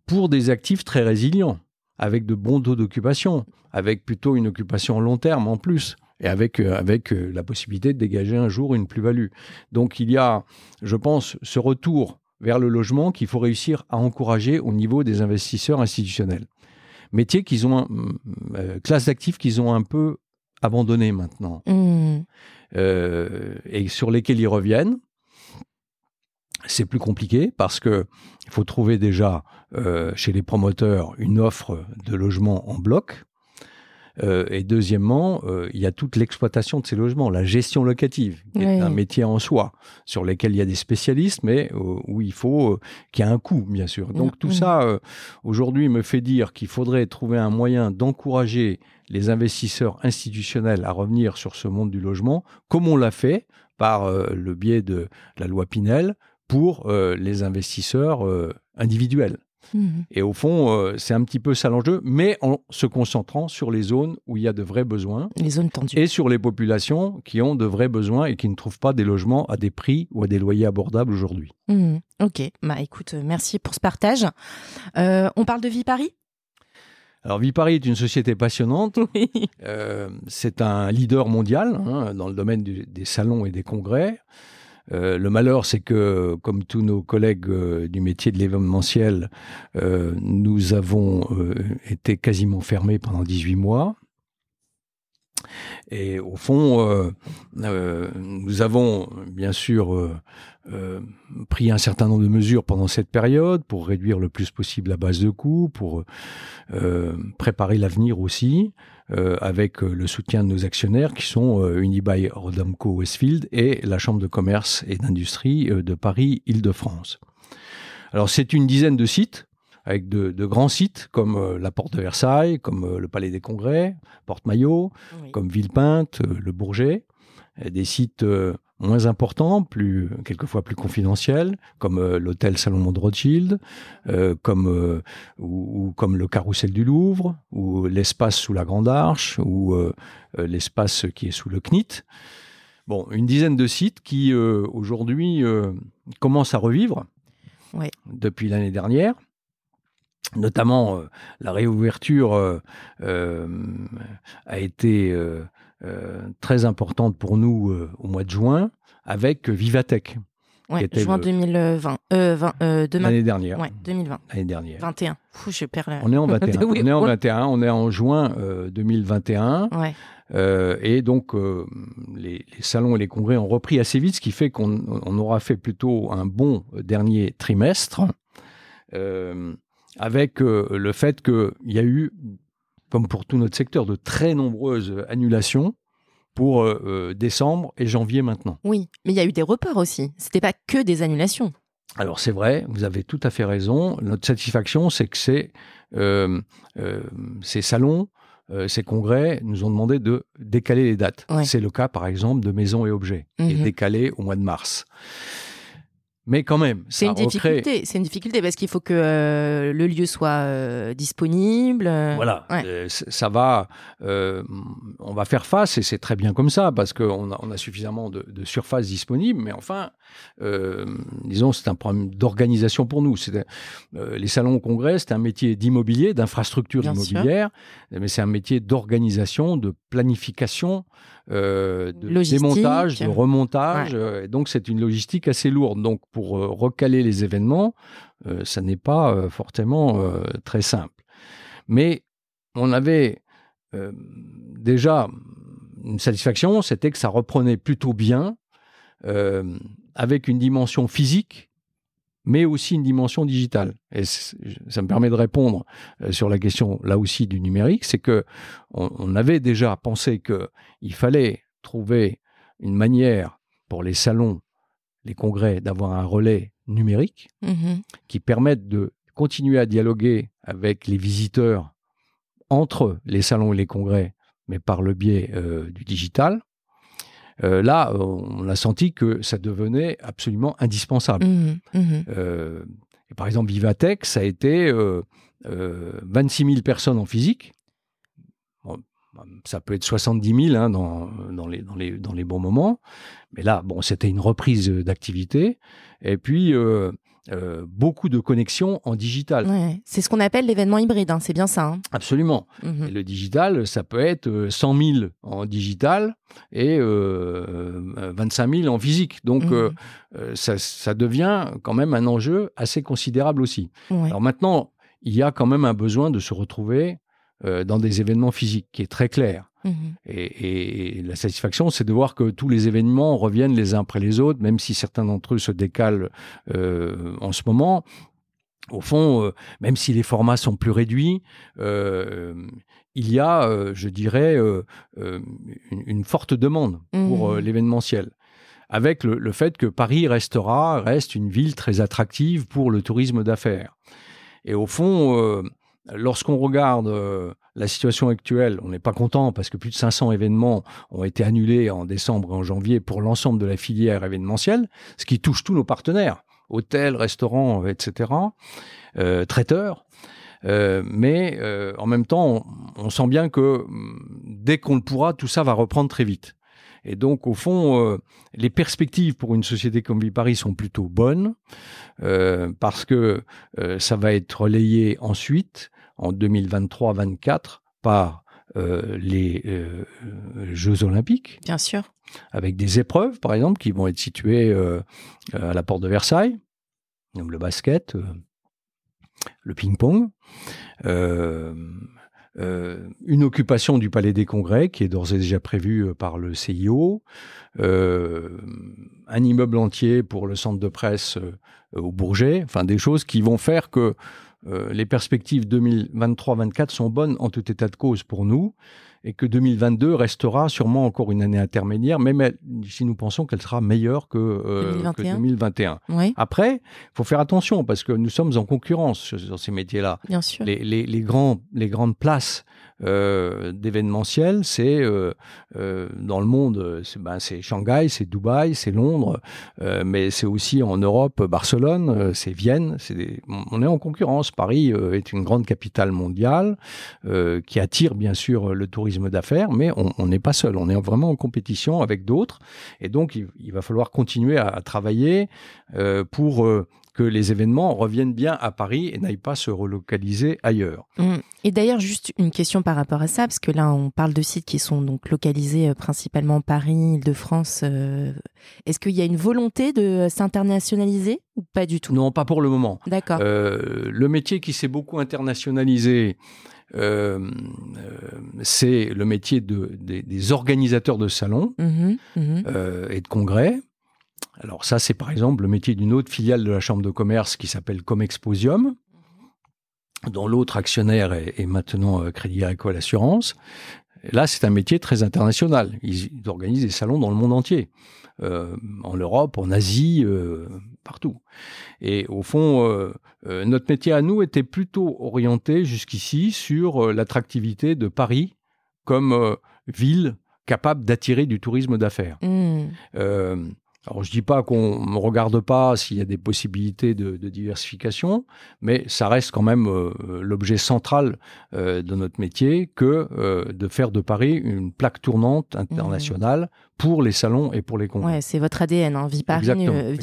pour des actifs très résilients, avec de bons taux d'occupation, avec plutôt une occupation long terme en plus, et avec, euh, avec euh, la possibilité de dégager un jour une plus-value. Donc il y a, je pense, ce retour vers le logement qu'il faut réussir à encourager au niveau des investisseurs institutionnels. Métier qu'ils ont, un- euh, classe d'actifs qu'ils ont un peu abandonné maintenant euh, et sur lesquels ils reviennent. C'est plus compliqué parce que il faut trouver déjà euh, chez les promoteurs une offre de logement en bloc. Euh, et deuxièmement, euh, il y a toute l'exploitation de ces logements, la gestion locative, qui est un métier en soi, sur lequel il y a des spécialistes, mais où il faut, euh, qui a un coût, bien sûr. Donc tout ça, aujourd'hui, me fait dire qu'il faudrait trouver un moyen d'encourager les investisseurs institutionnels à revenir sur ce monde du logement, comme on l'a fait par le biais de la loi Pinel pour euh, les investisseurs euh, individuels. Mhm. Et au fond, euh, c'est un petit peu ça l'enjeu, mais en se concentrant sur les zones où il y a de vrais besoins Les zones tendues. et sur les populations qui ont de vrais besoins et qui ne trouvent pas des logements à des prix ou à des loyers abordables aujourd'hui. Mhm. Ok, bah écoute, merci pour ce partage. On parle de Vie Paris Alors Vipari est une société passionnante. Oui. Euh, c'est un leader mondial hein, dans le domaine du- des salons et des congrès. Euh, le malheur, c'est que, comme tous nos collègues euh, du métier de l'événementiel, euh, nous avons été quasiment fermés pendant 18 mois. Et au fond, euh, euh, nous avons bien sûr euh, euh, pris un certain nombre de mesures pendant cette période pour réduire le plus possible la base de coûts, pour euh, préparer l'avenir aussi, euh, avec le soutien de nos actionnaires qui sont Unibail Rodamco Westfield et la Chambre de commerce et d'industrie de Paris-Île-de-France. Alors c'est une dizaine de sites avec de, de grands sites comme euh, la Porte de Versailles, comme euh, le Palais des Congrès, Porte Maillot, Oui. comme Villepinte, euh, le Bourget, des sites moins importants, plus quelquefois plus confidentiels, comme euh, l'hôtel Salomon de Rothschild, euh, comme euh, ou, ou comme le Carrousel du Louvre, ou l'espace sous la Grande Arche, ou l'espace qui est sous le CNIT. Bon, une dizaine de sites qui aujourd'hui commencent à revivre depuis l'année dernière notamment euh, la réouverture euh, euh, a été très importante pour nous au mois de juin avec Vivatech était juin le- 2020. Euh, 20, euh, demain. l'année dernière. Ouais, 2020. L'année dernière. 21. Fou, je perds la... On est en 21. Oui, on est en on- 21. On est en juin euh, 2021. Ouais. Euh, et donc, euh, les, les salons et les congrès ont repris assez vite, ce qui fait qu'on on aura fait plutôt un bon dernier trimestre, euh, avec euh, le fait qu'il y a eu, comme pour tout notre secteur, de très nombreuses annulations pour euh, euh, décembre et janvier maintenant. Oui, mais il y a eu des reports aussi. C'était pas que des annulations. Alors c'est vrai, vous avez tout à fait raison. Notre satisfaction, c'est que ces, euh, euh, ces salons, euh, ces congrès nous ont demandé de décaler les dates. Ouais. C'est le cas, par exemple, de Maisons et Objets, qui est Mhm. décalé au mois de mars. Mais quand même, c'est une difficulté. C'est une difficulté parce qu'il faut que euh, le lieu soit euh, disponible. Voilà, ça va. on va faire face et c'est très bien comme ça parce qu'on a, on a suffisamment de, de, surface disponible. Mais enfin, disons, c'est un problème d'organisation pour nous. Les salons au congrès, c'est un métier d'immobilier, d'infrastructure immobilière, mais c'est un métier d'organisation, de planification euh, de démontage, de remontage. Euh, donc c'est une logistique assez lourde. Donc pour euh, recaler les événements, ça n'est pas forcément très simple. Mais on avait déjà une satisfaction, c'était que ça reprenait plutôt bien, avec une dimension physique mais aussi une dimension digitale. Et ça me permet de répondre euh, sur la question là aussi du numérique, c'est que on, avait déjà pensé qu'il fallait trouver une manière pour les salons, les congrès, d'avoir un relais numérique mmh qui permette de continuer à dialoguer avec les visiteurs entre les salons et les congrès, mais par le biais euh, du digital. Euh, là, on a senti que ça devenait absolument indispensable. Mmh, mmh. Euh, par exemple, Vivatech, ça a été 26 euh, 000 personnes en physique. ça peut être 70 000 hein, dans, dans, les, dans, les, dans les bons moments. Mais là, bon, c'était une reprise d'activité. Et puis, euh, beaucoup de connexions en digital. C'est ce qu'on appelle l'événement hybride, hein, c'est bien ça. Hein. Absolument. Mhm. le digital, ça peut être 100 euh, 000 en digital et euh, 25 000 en physique. Donc, mhm. euh, ça, devient quand même un enjeu assez considérable aussi. Alors maintenant, il y a quand même un besoin de se retrouver dans des événements physiques qui est très clair. Mhm. Et, la satisfaction, c'est de voir que tous les événements reviennent les uns après les autres, même si certains d'entre eux se décalent euh, en ce moment. Au fond, euh, même si les formats sont plus réduits, euh, il y a, je dirais, une, forte demande pour mhm. l'événementiel avec le, le, fait que Paris restera, reste une ville très attractive pour le tourisme d'affaires. Et au fond, lorsqu'on regarde la situation actuelle, on n'est pas content parce que plus de 500 événements ont été annulés en décembre et en janvier pour l'ensemble de la filière événementielle, ce qui touche tous nos partenaires, hôtels, restaurants, etc., euh, traiteurs. Euh, mais euh, en même temps, on, sent bien que mm, dès qu'on le pourra, tout ça va reprendre très vite. Et donc, au fond, les perspectives pour une société comme Viparis sont plutôt bonnes, parce que ça va être relayé ensuite en 2023-24 par euh, les euh, Jeux Olympiques. Bien sûr. Avec des épreuves, par exemple, qui vont être situées euh, à la porte de Versailles, comme le basket, le ping-pong. Une occupation du Palais des Congrès qui est d'ores et déjà prévue par le CIO, un immeuble entier pour le centre de presse au Bourget, enfin des choses qui vont faire que euh, les perspectives 2023-24 sont bonnes en tout état de cause pour nous et que 2022 restera sûrement encore une année intermédiaire, même si nous pensons qu'elle sera meilleure que, 2021. Euh, Après, il faut faire attention parce que nous sommes en concurrence sur, ces métiers-là. Bien sûr. Les, les, grands, les grandes places euh, d'événementiel, c'est euh, euh, dans le monde, c'est ben, Shanghai, c'est Dubaï, c'est Londres, mais c'est aussi en Europe, Barcelone, c'est Vienne. On est en concurrence. Paris est une grande capitale mondiale qui attire bien sûr le tourisme d'affaires, mais on n'est pas seul. On est vraiment en compétition avec d'autres, et donc il, va falloir continuer à, à travailler pour que les événements reviennent bien à Paris et n'aillent pas se relocaliser ailleurs. Mmh. Et d'ailleurs, juste une question par rapport à ça, parce que là, on parle de sites qui sont donc localisés euh, principalement Paris, Île-de-France. Euh, est-ce qu'il y a une volonté de s'internationaliser ou pas du tout? Non, pas pour le moment. D'accord. Euh, le métier qui s'est beaucoup internationalisé, c'est le métier de, des, organisateurs de salons mmh mmh et de congrès. Alors ça, c'est par exemple le métier d'une autre filiale de la Chambre de commerce qui s'appelle Comexposium, dont l'autre actionnaire est, maintenant euh, Crédit Agricole Assurance. là, c'est un métier très international. Ils, organisent des salons dans le monde entier, euh, en Europe, en Asie, euh, partout. Et au fond, notre métier à nous était plutôt orienté jusqu'ici sur l'attractivité de Paris comme ville capable d'attirer du tourisme d'affaires. Mmh. Alors, je dis pas qu'on ne regarde pas s'il y a des possibilités de, diversification, mais ça reste quand même euh, l'objet central euh, de notre métier que euh, de faire de Paris une plaque tournante internationale pour les salons et pour les congrès. Ouais, c'est votre ADN. Hein. Vipari, euh,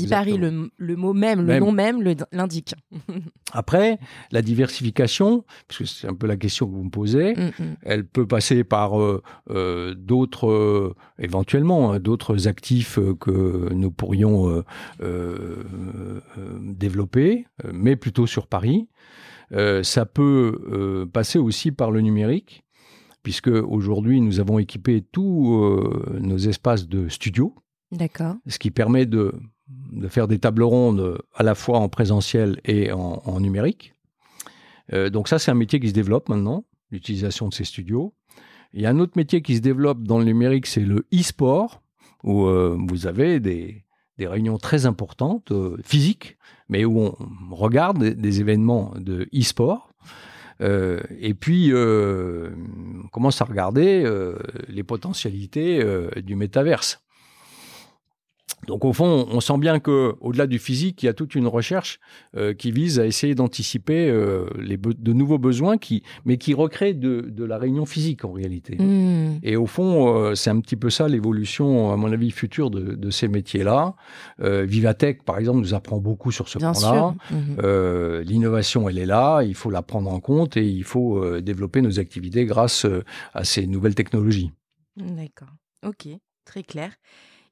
le, mot même, le nom même l'indique. Après, la diversification, parce que c'est un peu la question que vous me posez, mm, mm. elle peut passer par euh, euh, d'autres, éventuellement, hein, d'autres actifs que nous pourrions développer, mais plutôt sur Paris. ça peut passer aussi par le numérique puisque aujourd'hui nous avons équipé tous euh, nos espaces de studio. D'accord. Ce qui permet de, faire des tables rondes à la fois en présentiel et en, numérique. Euh, donc ça, c'est un métier qui se développe maintenant, l'utilisation de ces studios. Il y a un autre métier qui se développe dans le numérique, c'est le e-sport, où euh, vous avez des, réunions très importantes, physiques, mais où on regarde des événements de e-sport. Euh, et puis, euh, on commence à regarder euh, les potentialités du métaverse. Donc au fond, on sent bien que au-delà du physique, il y a toute une recherche euh, qui vise à essayer d'anticiper euh, les de nouveaux besoins, qui, mais qui recrée de, de la réunion physique en réalité. Hmm. Et au fond, euh, c'est un petit peu ça l'évolution, à mon avis, future de, de ces métiers-là. Vivatech, par exemple, nous apprend beaucoup sur ce point-là. Hmm. L'innovation, elle est là, il faut la prendre en compte et il faut développer nos activités grâce à ces nouvelles technologies. D'accord. Ok, très clair.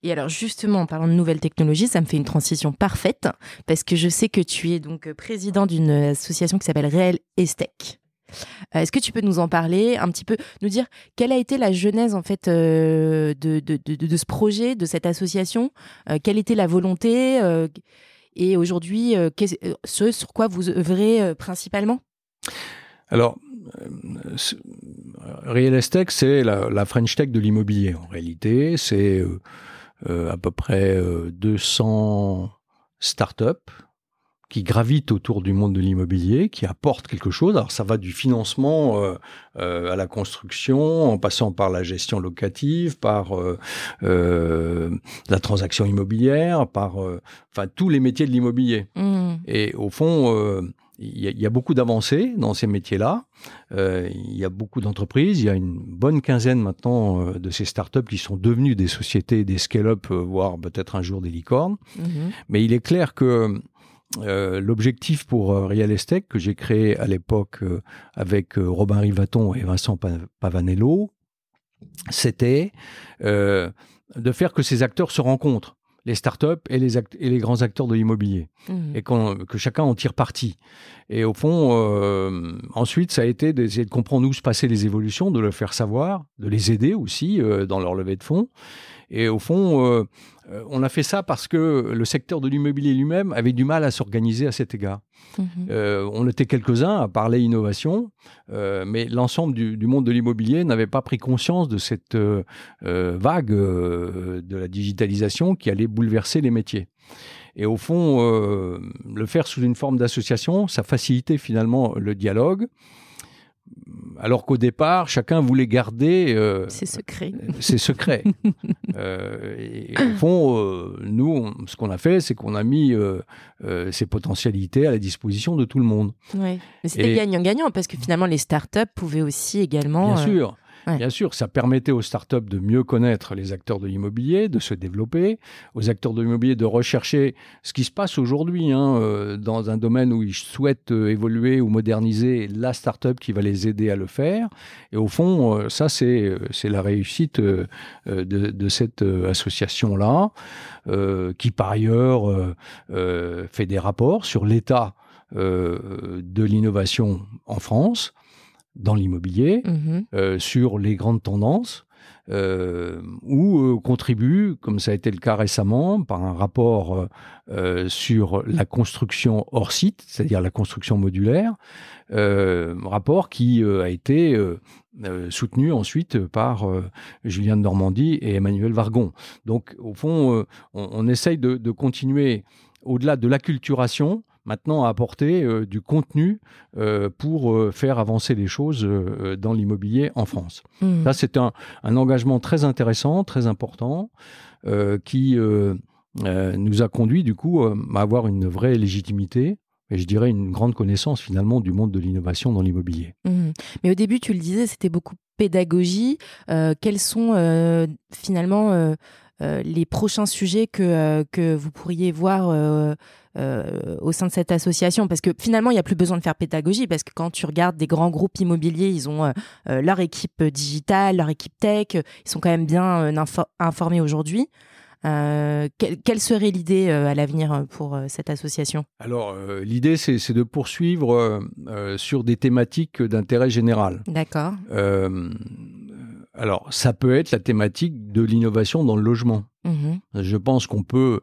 Et alors justement, en parlant de nouvelles technologies, ça me fait une transition parfaite parce que je sais que tu es donc président d'une association qui s'appelle Real Estec. Euh, est-ce que tu peux nous en parler un petit peu, nous dire quelle a été la genèse en fait euh, de, de, ce projet, de cette association, euh, quelle était la volonté et aujourd'hui ce sur quoi vous œuvrez principalement? Alors, Real Estate, c'est la, la, French Tech de l'immobilier en réalité. C'est euh, à peu près 200 euh, startups qui gravitent autour du monde de l'immobilier, qui apportent quelque chose. Alors ça va du financement euh, à la construction, en passant par la gestion locative, par la transaction immobilière, par enfin tous les métiers de l'immobilier. Mmh. Et au fond, il y, a, beaucoup d'avancées dans ces métiers-là. Euh, il y a beaucoup d'entreprises. Il y a une bonne quinzaine maintenant euh, de ces startups qui sont devenues des sociétés, des scale-up, euh, voire peut-être un jour des licornes. Mhm. Mais il est clair que l'objectif pour Real Estate, que j'ai créé à l'époque avec Robin Rivaton et Vincent Pavanello, c'était de faire que ces acteurs se rencontrent les startups et les, et les grands acteurs de l'immobilier, mmh. et que chacun en tire parti. Et au fond, euh, ensuite, ça a été d'essayer de comprendre où se passaient les évolutions, de le faire savoir, de les aider aussi euh, dans leur levée de fonds. Et au fond, euh, euh, on a fait ça parce que le secteur de l'immobilier lui-même avait du mal à s'organiser à cet égard. Mhm. Euh, on était quelques-uns à parler innovation, mais l'ensemble du, monde de l'immobilier n'avait pas pris conscience de cette vague de la digitalisation qui allait bouleverser les métiers. Et au fond, le faire sous une forme d'association, ça facilitait finalement le dialogue alors qu'au départ, chacun voulait garder euh, ses secrets. Ses secrets. Euh, et, au fond, euh, nous, ce qu'on a fait, c'est qu'on a mis ces potentialités à la disposition de tout le monde. Oui, mais c'était gagnant-gagnant parce que finalement, les startups pouvaient aussi également. Bien sûr. Bien sûr, ça permettait aux startups de mieux connaître les acteurs de l'immobilier, de se développer, aux acteurs de l'immobilier de rechercher ce qui se passe aujourd'hui hein, euh, dans un domaine où ils souhaitent euh, évoluer ou moderniser la startup qui va les aider à le faire. Et au fond, euh, ça, c'est la réussite de, de, cette association-là, qui par ailleurs fait des rapports sur l'état de l'innovation en France dans l'immobilier, mhm. euh, sur les grandes tendances, euh, ou euh, contribue, comme ça a été le cas récemment, par un rapport sur la construction hors site, c'est-à-dire la construction modulaire, rapport qui a été soutenu ensuite par Julien de Normandie et Emmanuel Vargon. Donc, au fond, on, on, essaye de, de continuer au-delà de l'acculturation, maintenant à apporter euh, du contenu euh, pour euh, faire avancer les choses dans l'immobilier en France. Mmh. Ça, c'est un, engagement très intéressant, très important, qui nous a conduit du coup à avoir une vraie légitimité et je dirais une grande connaissance finalement du monde de l'innovation dans l'immobilier. Mmh. Mais au début, tu le disais, c'était beaucoup pédagogie. quels sont finalement les prochains sujets que, que vous pourriez voir euh, au sein de cette association Parce que finalement, il n'y a plus besoin de faire pédagogie, parce que quand tu regardes des grands groupes immobiliers, ils ont euh, euh, leur équipe digitale, leur équipe tech, ils sont quand même bien informés aujourd'hui. quelle, serait l'idée à l'avenir pour cette association? Alors, l'idée, c'est de poursuivre sur des thématiques d'intérêt général. D'accord. Alors, ça peut être la thématique de l'innovation dans le logement. Mmh Je pense qu'on peut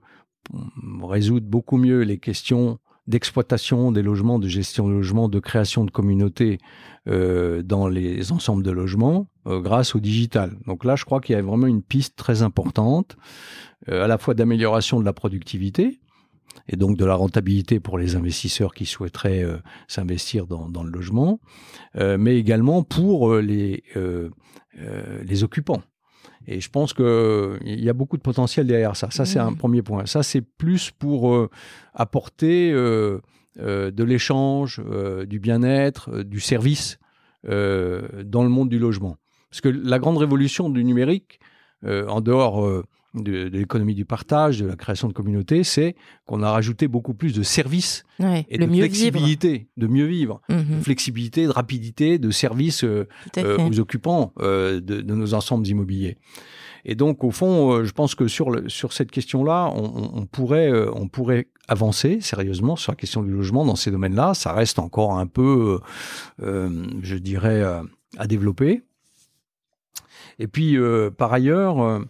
résoudre beaucoup mieux les questions d'exploitation des logements, de gestion de logements, de création de communautés euh, dans les ensembles de logements euh, grâce au digital. Donc là, je crois qu'il y a vraiment une piste très importante, euh, à la fois d'amélioration de la productivité et donc de la rentabilité pour les investisseurs qui souhaiteraient s'investir dans, dans, le logement, mais également pour les, les occupants. Et je pense qu'il y a beaucoup de potentiel derrière ça. Ça, c'est un mmh. premier point. Ça, c'est plus pour euh, apporter euh, euh, de l'échange, du bien-être, du service dans le monde du logement. Parce que la grande révolution du numérique, en dehors de, l'économie du partage, de la création de communautés, c'est qu'on a rajouté beaucoup plus de services et de flexibilité, de mieux vivre, de mhm. flexibilité, de rapidité, de services euh, euh, aux occupants euh, de, nos ensembles immobiliers. Et donc, au fond, je pense que sur, le, sur cette question-là, on, pourrait, on pourrait avancer sérieusement sur la question du logement dans ces domaines-là. Ça reste encore un peu, je dirais, à développer. Et puis, par ailleurs,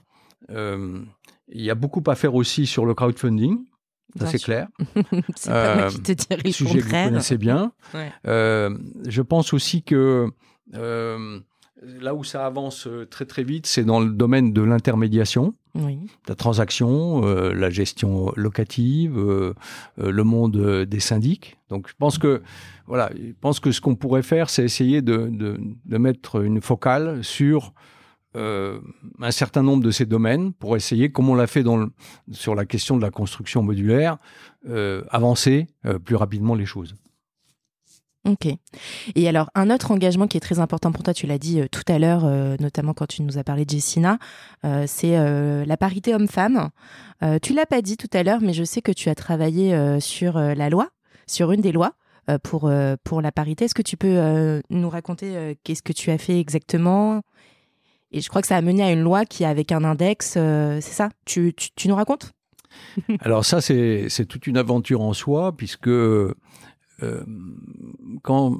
il y a beaucoup à faire aussi sur le crowdfunding. Ça, c'est clair. c'est pas moi qui te dirais le sujet que vous connaissez bien. Euh, je pense aussi que euh, là où ça avance très très vite, c'est dans le domaine de l'intermédiation, la transaction, la gestion locative, le monde des syndics. Donc je pense que voilà, je pense que ce qu'on pourrait faire, c'est essayer de, de, de, mettre une focale sur euh, un certain nombre de ces domaines pour essayer, comme on l'a fait dans sur la question de la construction modulaire, euh, avancer euh, plus rapidement les choses. Ok. Et alors, un autre engagement qui est très important pour toi, tu l'as dit tout à l'heure, notamment quand tu nous as parlé de Jessina, c'est la parité homme-femme. tu l'as pas dit tout à l'heure, mais je sais que tu as travaillé sur la loi, sur une des lois pour, pour la parité. Est-ce que tu peux nous raconter qu'est-ce que tu as fait exactement? Et je crois que ça a mené à une loi qui, avec un index, euh, c'est ça? Tu, tu, nous racontes? Alors ça, c'est toute une aventure en soi, puisque euh, quand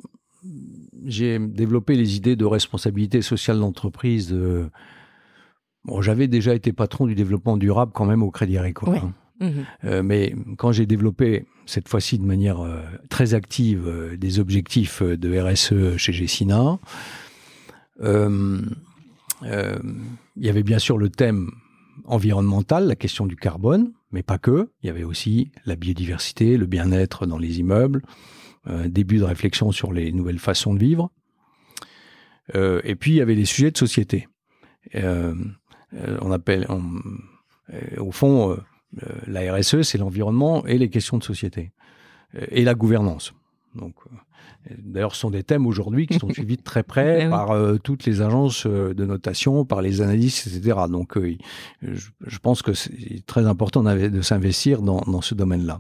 j'ai développé les idées de responsabilité sociale d'entreprise, euh, bon, j'avais déjà été patron du développement durable quand même au Crédit Agricole. Hein. Mmh mais quand j'ai développé, cette fois-ci de manière très active, des objectifs de RSE chez Gessina, euh, il y avait bien sûr le thème environnemental, la question du carbone, mais pas que. Il y avait aussi la biodiversité, le bien-être dans les immeubles, un début de réflexion sur les nouvelles façons de vivre. Euh, et puis il y avait les sujets de société. Euh, on appelle, au fond, la RSE, c'est l'environnement et les questions de société et la gouvernance. Donc, D'ailleurs, ce sont des thèmes aujourd'hui qui sont suivis de très près ben par euh, toutes les agences euh, de notation, par les analystes, etc. Donc, euh, je, pense que c'est très important de s'investir dans, dans, ce domaine-là.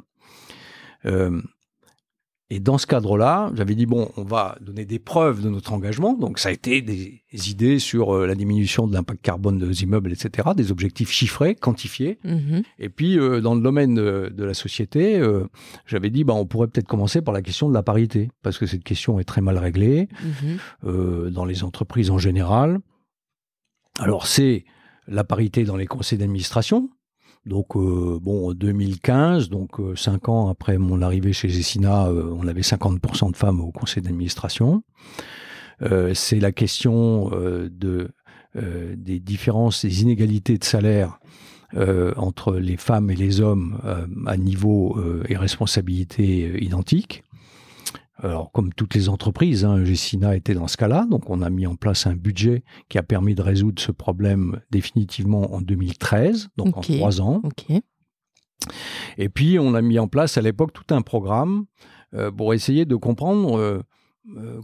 Et dans ce cadre-là, j'avais dit, bon, on va donner des preuves de notre engagement. Donc, ça a été des idées sur euh, la diminution de l'impact carbone des immeubles, etc., des objectifs chiffrés, quantifiés. Mhm. Et puis, euh, dans le domaine de, la société, euh, j'avais dit, bah, on pourrait peut-être commencer par la question de la parité, parce que cette question est très mal réglée mhm. dans les entreprises en général. Alors, c'est la parité dans les conseils d'administration, donc, euh, bon, en 2015, donc euh, cinq ans après mon arrivée chez Gessina, euh, on avait 50% de femmes au conseil d'administration. c'est la question de, des différences, des inégalités de salaire entre les femmes et les hommes à niveau et responsabilité identiques. Alors, comme toutes les entreprises, hein, Gessina était dans ce cas-là, donc on a mis en place un budget qui a permis de résoudre ce problème définitivement en 2013, donc en trois ans. Et puis, on a mis en place à l'époque tout un programme pour essayer de comprendre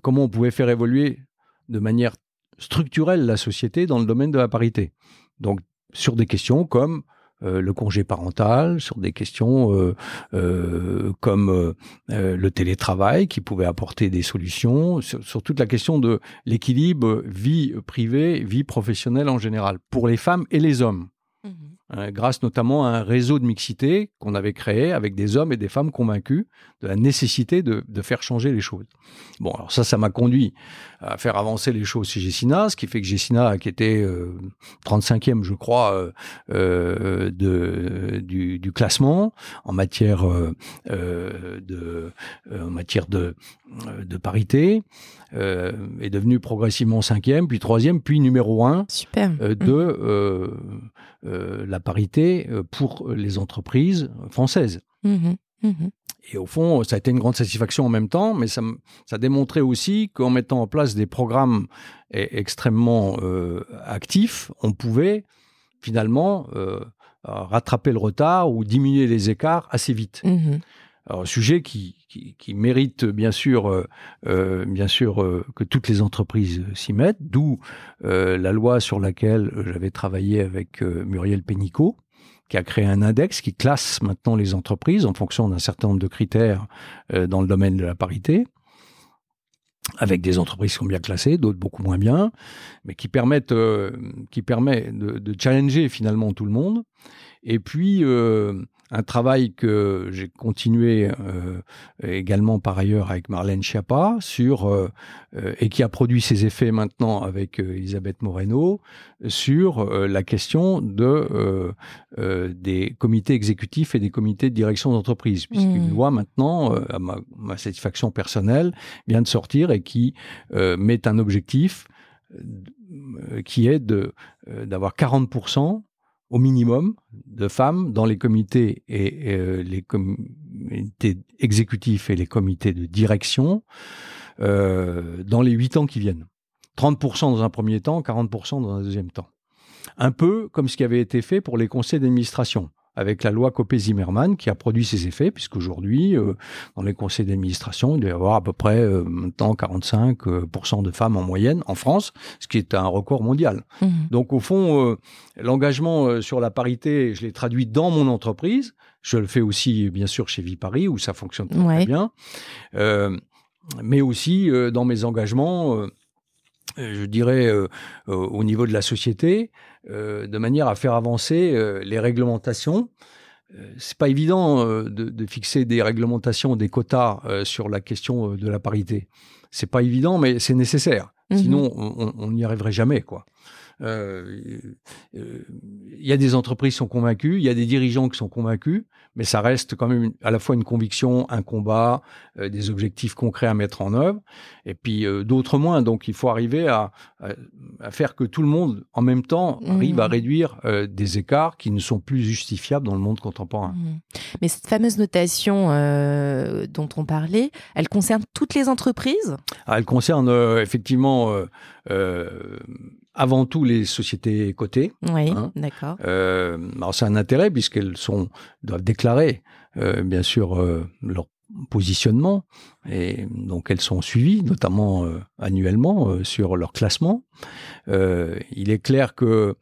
comment on pouvait faire évoluer de manière structurelle la société dans le domaine de la parité. Donc, sur des questions comme euh, le congé parental, sur des questions euh, euh, comme le télétravail qui pouvait apporter des solutions, sur, toute la question de l'équilibre vie privée, vie professionnelle en général, pour les femmes et les hommes. Mmh Hein, grâce notamment à un réseau de mixité qu'on avait créé avec des hommes et des femmes convaincus de la nécessité de, faire changer les choses. Bon, alors ça, ça m'a conduit à faire avancer les choses chez Gessina, ce qui fait que Gessina, qui était 35e, euh, je crois, euh, euh, de, du, classement en matière de en matière de, de parité, est devenu progressivement cinquième, puis troisième, puis numéro un Super. de mmh. la parité euh, pour les entreprises françaises. Mmh mmh et au fond, ça a été une grande satisfaction en même temps, mais ça, démontré aussi qu'en mettant en place des programmes e, extrêmement euh, actifs, on pouvait finalement euh, rattraper le retard ou diminuer les écarts assez vite. Mmh Alors, un sujet qui, qui, mérite bien sûr, bien sûr que toutes les entreprises s'y mettent, d'où la loi sur laquelle j'avais travaillé avec Muriel Pénicaud, qui a créé un index qui classe maintenant les entreprises en fonction d'un certain nombre de critères euh, dans le domaine de la parité avec des entreprises qui sont bien classées, d'autres beaucoup moins bien, mais qui permettent, euh, permet de, challenger finalement tout le monde. Et puis, euh, un travail que j'ai continué euh, également par ailleurs avec Marlène Schiappa sur euh, euh, et qui a produit ses effets maintenant avec Elisabeth Moreno sur la question de des comités exécutifs et des comités de direction d'entreprise puisqu'une mmh. loi maintenant à ma, ma, satisfaction personnelle vient de sortir et qui met un objectif qui est de d'avoir 40 au minimum de femmes dans les comités et, euh, les comités exécutifs et les comités de direction euh, dans les huit ans qui viennent. 30% dans un premier temps, 40% dans un deuxième temps. Un peu comme ce qui avait été fait pour les conseils d'administration avec la loi Copé-Zimmermann qui a produit ses effets, puisqu'aujourd'hui, euh, dans les conseils d'administration, il doit y avoir à peu près euh, maintenant 45% de femmes en moyenne en France, ce qui est un record mondial. Mmh. Donc au fond, euh, l'engagement sur la parité, je l'ai traduit dans mon entreprise. Je le fais aussi, bien sûr, chez Viparis, où ça fonctionne très, bien. mais aussi dans mes engagements je dirais, au niveau de la société, euh, de manière à faire avancer euh, les réglementations. Euh, c'est pas évident de, fixer des réglementations, des quotas sur la question de la parité. C'est pas évident, mais c'est nécessaire. Mhm. Sinon, on n'y arriverait jamais, quoi. Il y a des entreprises qui sont convaincues, il y a des dirigeants qui sont convaincus, mais ça reste quand même à la fois une conviction, un combat, euh, des objectifs concrets à mettre en œuvre, et puis euh, d'autres moins. Donc il faut arriver à, à, faire que tout le monde, en même temps, arrive à mmh. réduire euh, des écarts qui ne sont plus justifiables dans le monde contemporain. Mmh. Mais cette fameuse notation dont on parlait, elle concerne toutes les entreprises? Ah, Elle concerne effectivement avant tout les sociétés cotées. Oui, hein. d'accord. Euh, alors c'est un intérêt puisqu'elles sont doivent déclarer euh, bien sûr euh, leur positionnement et donc elles sont suivies notamment annuellement sur leur classement. il est clair que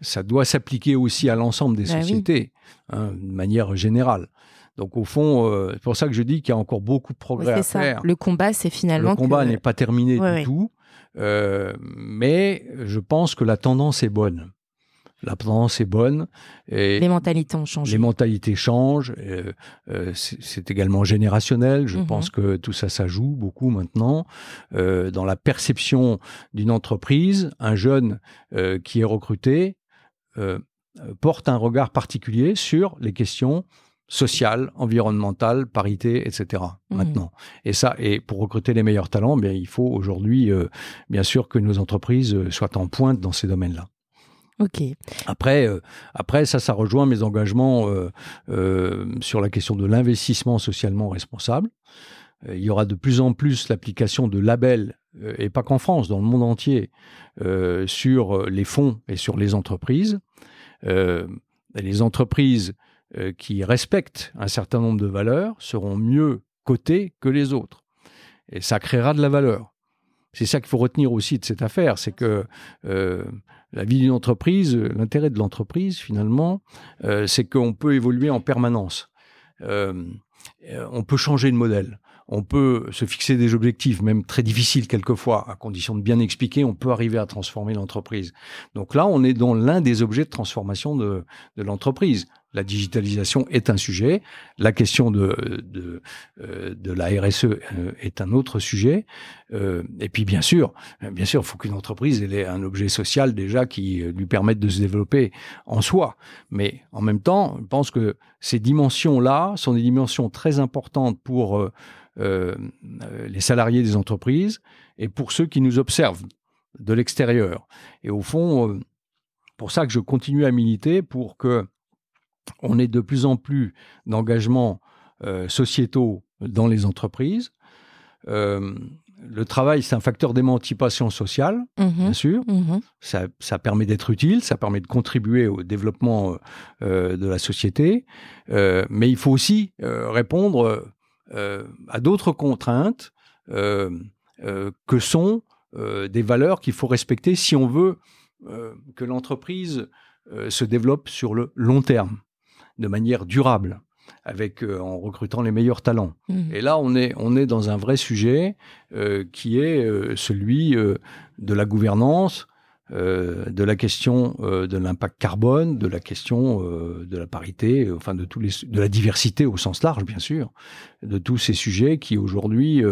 ça doit s'appliquer aussi à l'ensemble des bah sociétés hein, de manière générale. Donc au fond, c'est pour ça que je dis qu'il y a encore beaucoup de progrès à ça. faire. Le combat, c'est finalement. Le combat n'est pas terminé du tout. Euh, mais je pense que la tendance est bonne. La tendance est bonne. Et les mentalités ont changé. Les mentalités changent. Euh, euh, c'est également générationnel. Je mhm. pense que tout ça, ça joue beaucoup maintenant. dans la perception d'une entreprise, un jeune qui est recruté porte un regard particulier sur les questions sociale, environnementale, parité, etc. Mmh. Maintenant. Et ça, et pour recruter les meilleurs talents, bien, il faut aujourd'hui, euh, bien sûr, que nos entreprises euh, soient en pointe dans ces domaines-là. Ok. Après, euh, après ça, ça rejoint mes engagements sur la question de l'investissement socialement responsable. il y aura de plus en plus l'application de labels, et pas qu'en France, dans le monde entier, sur les fonds et sur les entreprises. les entreprises qui respectent un certain nombre de valeurs seront mieux cotés que les autres. Et ça créera de la valeur. C'est ça qu'il faut retenir aussi de cette affaire, c'est que la vie d'une entreprise, l'intérêt de l'entreprise finalement, c'est qu'on peut évoluer en permanence. on peut changer de modèle on peut se fixer des objectifs, même très difficiles quelquefois, à condition de bien expliquer, on peut arriver à transformer l'entreprise. Donc là, on est dans l'un des objets de transformation de, l'entreprise. La digitalisation est un sujet, la question de, de, euh, la RSE euh, est un autre sujet, euh, et puis bien sûr, bien sûr, il faut qu'une entreprise ait un objet social déjà qui lui permette de se développer en soi. Mais en même temps, je pense que ces dimensions-là sont des dimensions très importantes pour les salariés des entreprises et pour ceux qui nous observent de l'extérieur. Et au fond, pour ça que je continue à militer pour que on ait de plus en plus d'engagements euh, sociétaux dans les entreprises. le travail, c'est un facteur d'émancipation sociale, mhm. bien sûr. Mhm. Ça, permet d'être utile, ça permet de contribuer au développement de la société. mais il faut aussi répondre euh, à d'autres contraintes euh, euh, que sont des valeurs qu'il faut respecter si on veut que l'entreprise se développe sur le long terme, de manière durable avec en recrutant les meilleurs talents. Mmh. Et là, on est on est dans un vrai sujet qui est celui de la gouvernance, euh, de la question euh, de l'impact carbone, de la question euh, de la parité, enfin de tous les, de la diversité au sens large, bien sûr, de tous ces sujets qui aujourd'hui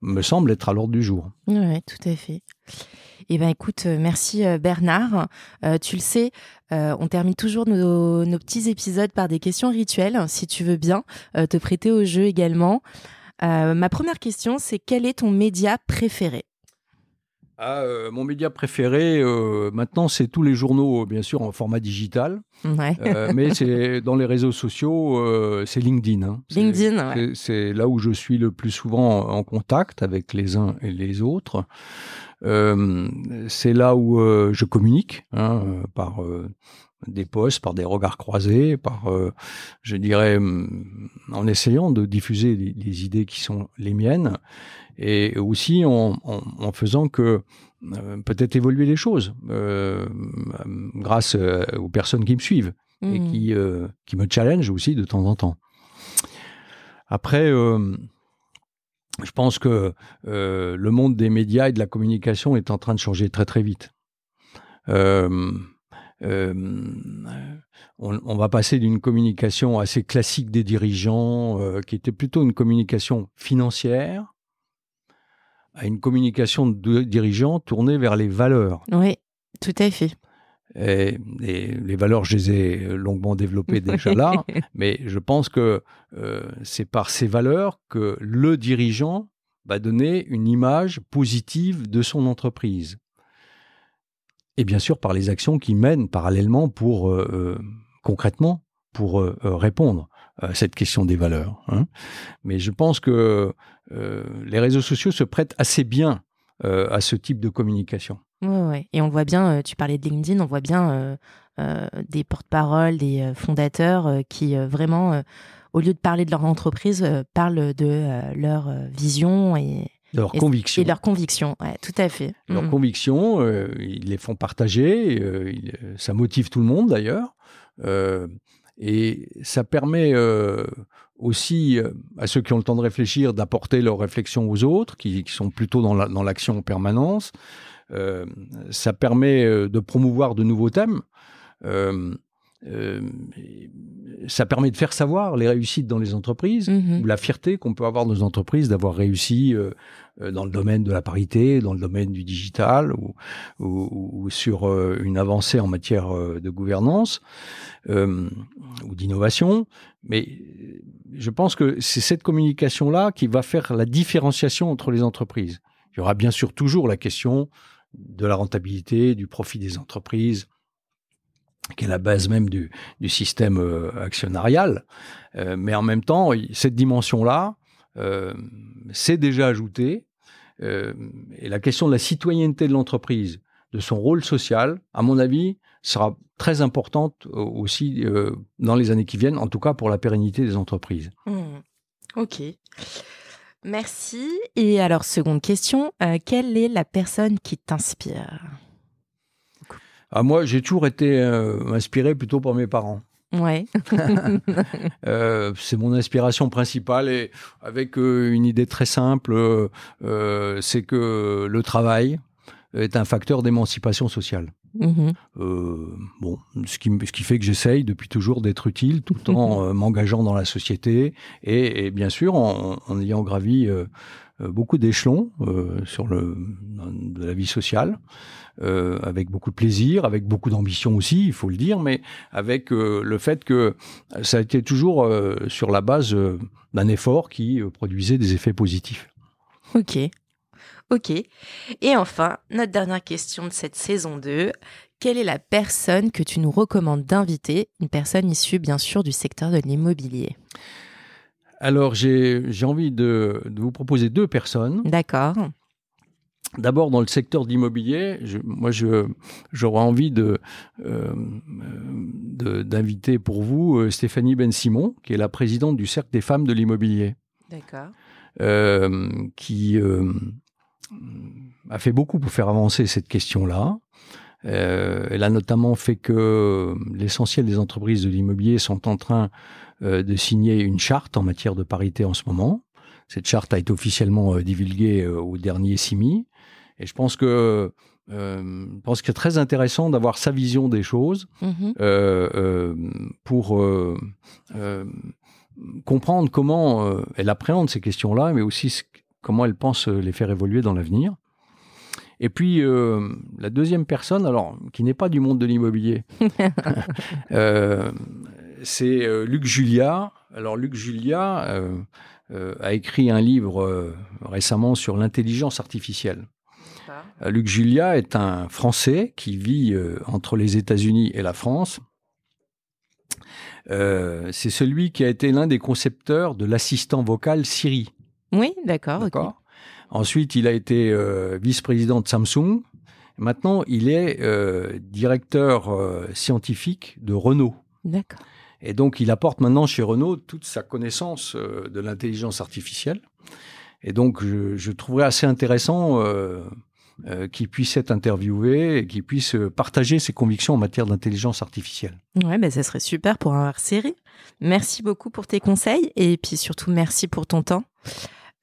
me semblent être à l'ordre du jour. Oui, tout à fait. Eh ben, écoute, merci Bernard. tu le sais, on termine toujours nos, nos, petits épisodes par des questions rituelles. Si tu veux bien te prêter au jeu également. ma première question, c'est quel est ton média préféré? Ah, euh, mon média préféré, euh, maintenant, c'est tous les journaux, bien sûr, en format digital. Euh, mais c'est dans les réseaux sociaux, c'est LinkedIn. Hein. LinkedIn, C'est là où je suis le plus souvent en contact avec les uns et les autres. C'est là où je communique hein, par des posts, par des regards croisés, par, je dirais, en essayant de diffuser les idées qui sont les miennes et aussi en, faisant que euh, peut-être évoluer les choses euh, grâce euh, aux personnes qui me suivent et mmh. qui, qui me challenge aussi de temps en temps. Après, je pense que le monde des médias et de la communication est en train de changer très très vite. on, va passer d'une communication assez classique des dirigeants, qui était plutôt une communication financière, à une communication de dirigeants tournée vers les valeurs. Oui, tout à fait. Et, les valeurs, je les ai longuement développées déjà là, mais je pense que euh, c'est par ces valeurs que le dirigeant va donner une image positive de son entreprise. Et bien sûr par les actions qu'il mène parallèlement pour, euh, euh, concrètement, pour répondre à cette question des valeurs. Hein. Mais je pense que les réseaux sociaux se prêtent assez bien à ce type de communication. Oui, ouais. Et on voit bien, euh, tu parlais de LinkedIn, on voit bien des porte-paroles, des fondateurs qui vraiment, au lieu de parler de leur entreprise, parlent de leur vision et, leur conviction. Et leur conviction, ouais, tout à fait. Leurs mmh. convictions, ils les font partager, ça motive tout le monde d'ailleurs. et ça permet aussi euh, à ceux qui ont le temps de réfléchir, d'apporter leurs réflexions aux autres, qui, sont plutôt dans l'action en permanence. Euh, ça permet euh, de promouvoir de nouveaux thèmes. ça permet de faire savoir les réussites dans les entreprises, mm-hmm. ou la fierté qu'on peut avoir dans nos entreprises d'avoir réussi dans le domaine de la parité, dans le domaine du digital, ou, ou sur une avancée en matière de gouvernance ou d'innovation. Mais je pense que c'est cette communication-là qui va faire la différenciation entre les entreprises. Il y aura bien sûr toujours la question de la rentabilité, du profit des entreprises, qui est la base même du, système euh, actionnarial. Euh, mais en même temps, cette dimension-là, euh, c'est déjà ajouté. et la question de la citoyenneté de l'entreprise, de son rôle social, à mon avis, sera très importante aussi dans les années qui viennent, en tout cas pour la pérennité des entreprises. Mmh. Ok. Merci. Et alors, seconde question, quelle est la personne qui t'inspire? Ah, Moi, j'ai toujours été inspiré plutôt par mes parents. Ouais. euh, c'est mon inspiration principale et avec euh, une idée très simple, euh, c'est que le travail est un facteur d'émancipation sociale. Mm-hmm. Euh, bon, ce qui, ce qui fait que j'essaye depuis toujours d'être utile tout en m'engageant dans la société et, et bien sûr en, en ayant gravi beaucoup d'échelons sur le de la vie sociale. Euh, avec beaucoup de plaisir, avec beaucoup d'ambition aussi, il faut le dire, mais avec euh, le fait que ça a été toujours euh, sur la base d'un effort qui produisait des effets positifs. Ok. Ok. Et enfin, notre dernière question de cette saison 2. Quelle est la personne que tu nous recommandes d'inviter? Une personne issue, bien sûr, du secteur de l'immobilier. Alors, j'ai envie de, de, vous proposer deux personnes. D'accord. D'abord, dans le secteur d'immobilier, moi, j'aurais envie de, euh, d'inviter pour vous euh, Stéphanie Ben Simon, qui est la présidente du Cercle des femmes de l'immobilier. D'accord. Euh, qui a fait beaucoup pour faire avancer cette question-là. elle a notamment fait que l'essentiel des entreprises de l'immobilier sont en train de signer une charte en matière de parité en ce moment. Cette charte a été officiellement divulguée au dernier CIMI. Et je pense que euh, je pense que c'est très intéressant d'avoir sa vision des choses mhm. euh, euh, pour euh, euh, comprendre comment euh, elle appréhende ces questions-là, mais aussi comment elle pense les faire évoluer dans l'avenir. Et puis la deuxième personne, alors qui n'est pas du monde de l'immobilier, c'est Luc Julia. Alors Luc Julia a écrit un livre récemment sur l'intelligence artificielle. Euh, Luc Julia est un Français qui vit euh, entre les États-Unis et la France. Euh, c'est celui qui a été l'un des concepteurs de l'assistant vocal Siri. Oui, d'accord. D'accord. Ensuite, il a été vice-président de Samsung. Maintenant, il est directeur scientifique de Renault. D'accord. Et donc, il apporte maintenant chez Renault toute sa connaissance de l'intelligence artificielle. Et donc, je, je trouverais assez intéressant euh, qui puisse être interviewé et qui puisse euh, partager ses convictions en matière d'intelligence artificielle. Ouais, ben ça serait super pour un série. Merci beaucoup pour tes conseils et puis surtout merci pour ton temps.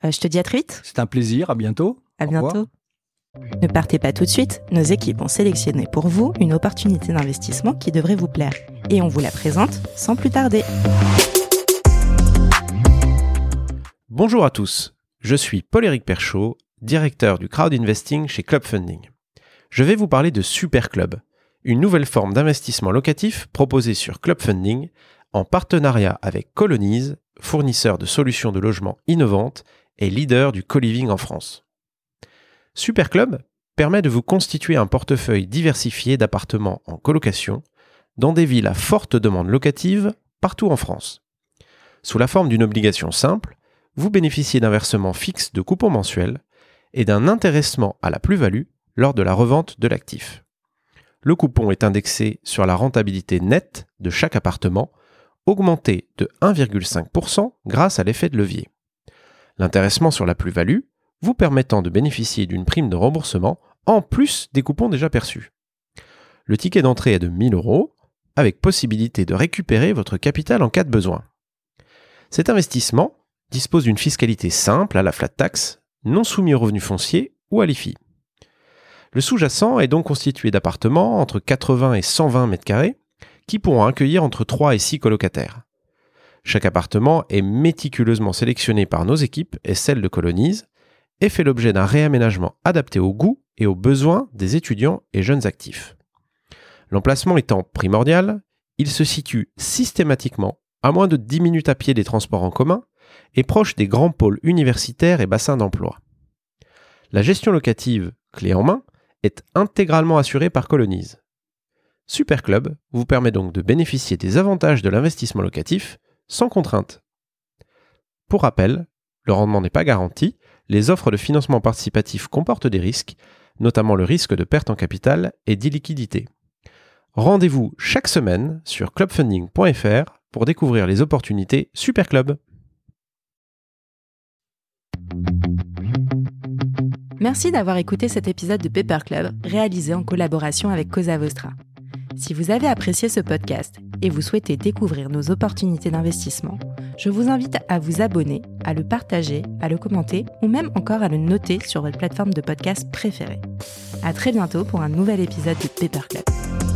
Euh, je te dis à très vite. C'est un plaisir, à bientôt. À bientôt. Ne partez pas tout de suite, nos équipes ont sélectionné pour vous une opportunité d'investissement qui devrait vous plaire et on vous la présente sans plus tarder. Bonjour à tous, je suis Paul-Éric Perchaud directeur du crowd investing chez Club Funding. Je vais vous parler de Super Club, une nouvelle forme d'investissement locatif proposée sur Club Funding en partenariat avec Colonize, fournisseur de solutions de logement innovantes et leader du co-living en France. Super Club permet de vous constituer un portefeuille diversifié d'appartements en colocation dans des villes à forte demande locative partout en France. Sous la forme d'une obligation simple, vous bénéficiez d'un versement fixe de coupons mensuels et d'un intéressement à la plus-value lors de la revente de l'actif. Le coupon est indexé sur la rentabilité nette de chaque appartement, augmenté de 1,5% grâce à l'effet de levier. L'intéressement sur la plus-value vous permettant de bénéficier d'une prime de remboursement en plus des coupons déjà perçus. Le ticket d'entrée est de 1000 euros, avec possibilité de récupérer votre capital en cas de besoin. Cet investissement dispose d'une fiscalité simple à la flat tax non soumis aux revenus fonciers ou à l'IFI. Le sous-jacent est donc constitué d'appartements entre 80 et 120 mètres carrés qui pourront accueillir entre 3 et 6 colocataires. Chaque appartement est méticuleusement sélectionné par nos équipes et celles de Colonise et fait l'objet d'un réaménagement adapté aux goûts et aux besoins des étudiants et jeunes actifs. L'emplacement étant primordial, il se situe systématiquement à moins de 10 minutes à pied des transports en commun et proche des grands pôles universitaires et bassins d'emploi. La gestion locative, clé en main, est intégralement assurée par Colonise. Superclub vous permet donc de bénéficier des avantages de l'investissement locatif sans contrainte. Pour rappel, le rendement n'est pas garanti, les offres de financement participatif comportent des risques, notamment le risque de perte en capital et d'illiquidité. Rendez-vous chaque semaine sur clubfunding.fr pour découvrir les opportunités Super Club. Merci d'avoir écouté cet épisode de Paper Club réalisé en collaboration avec Cosa Vostra. Si vous avez apprécié ce podcast et vous souhaitez découvrir nos opportunités d'investissement, je vous invite à vous abonner, à le partager, à le commenter ou même encore à le noter sur votre plateforme de podcast préférée. À très bientôt pour un nouvel épisode de Paper Club.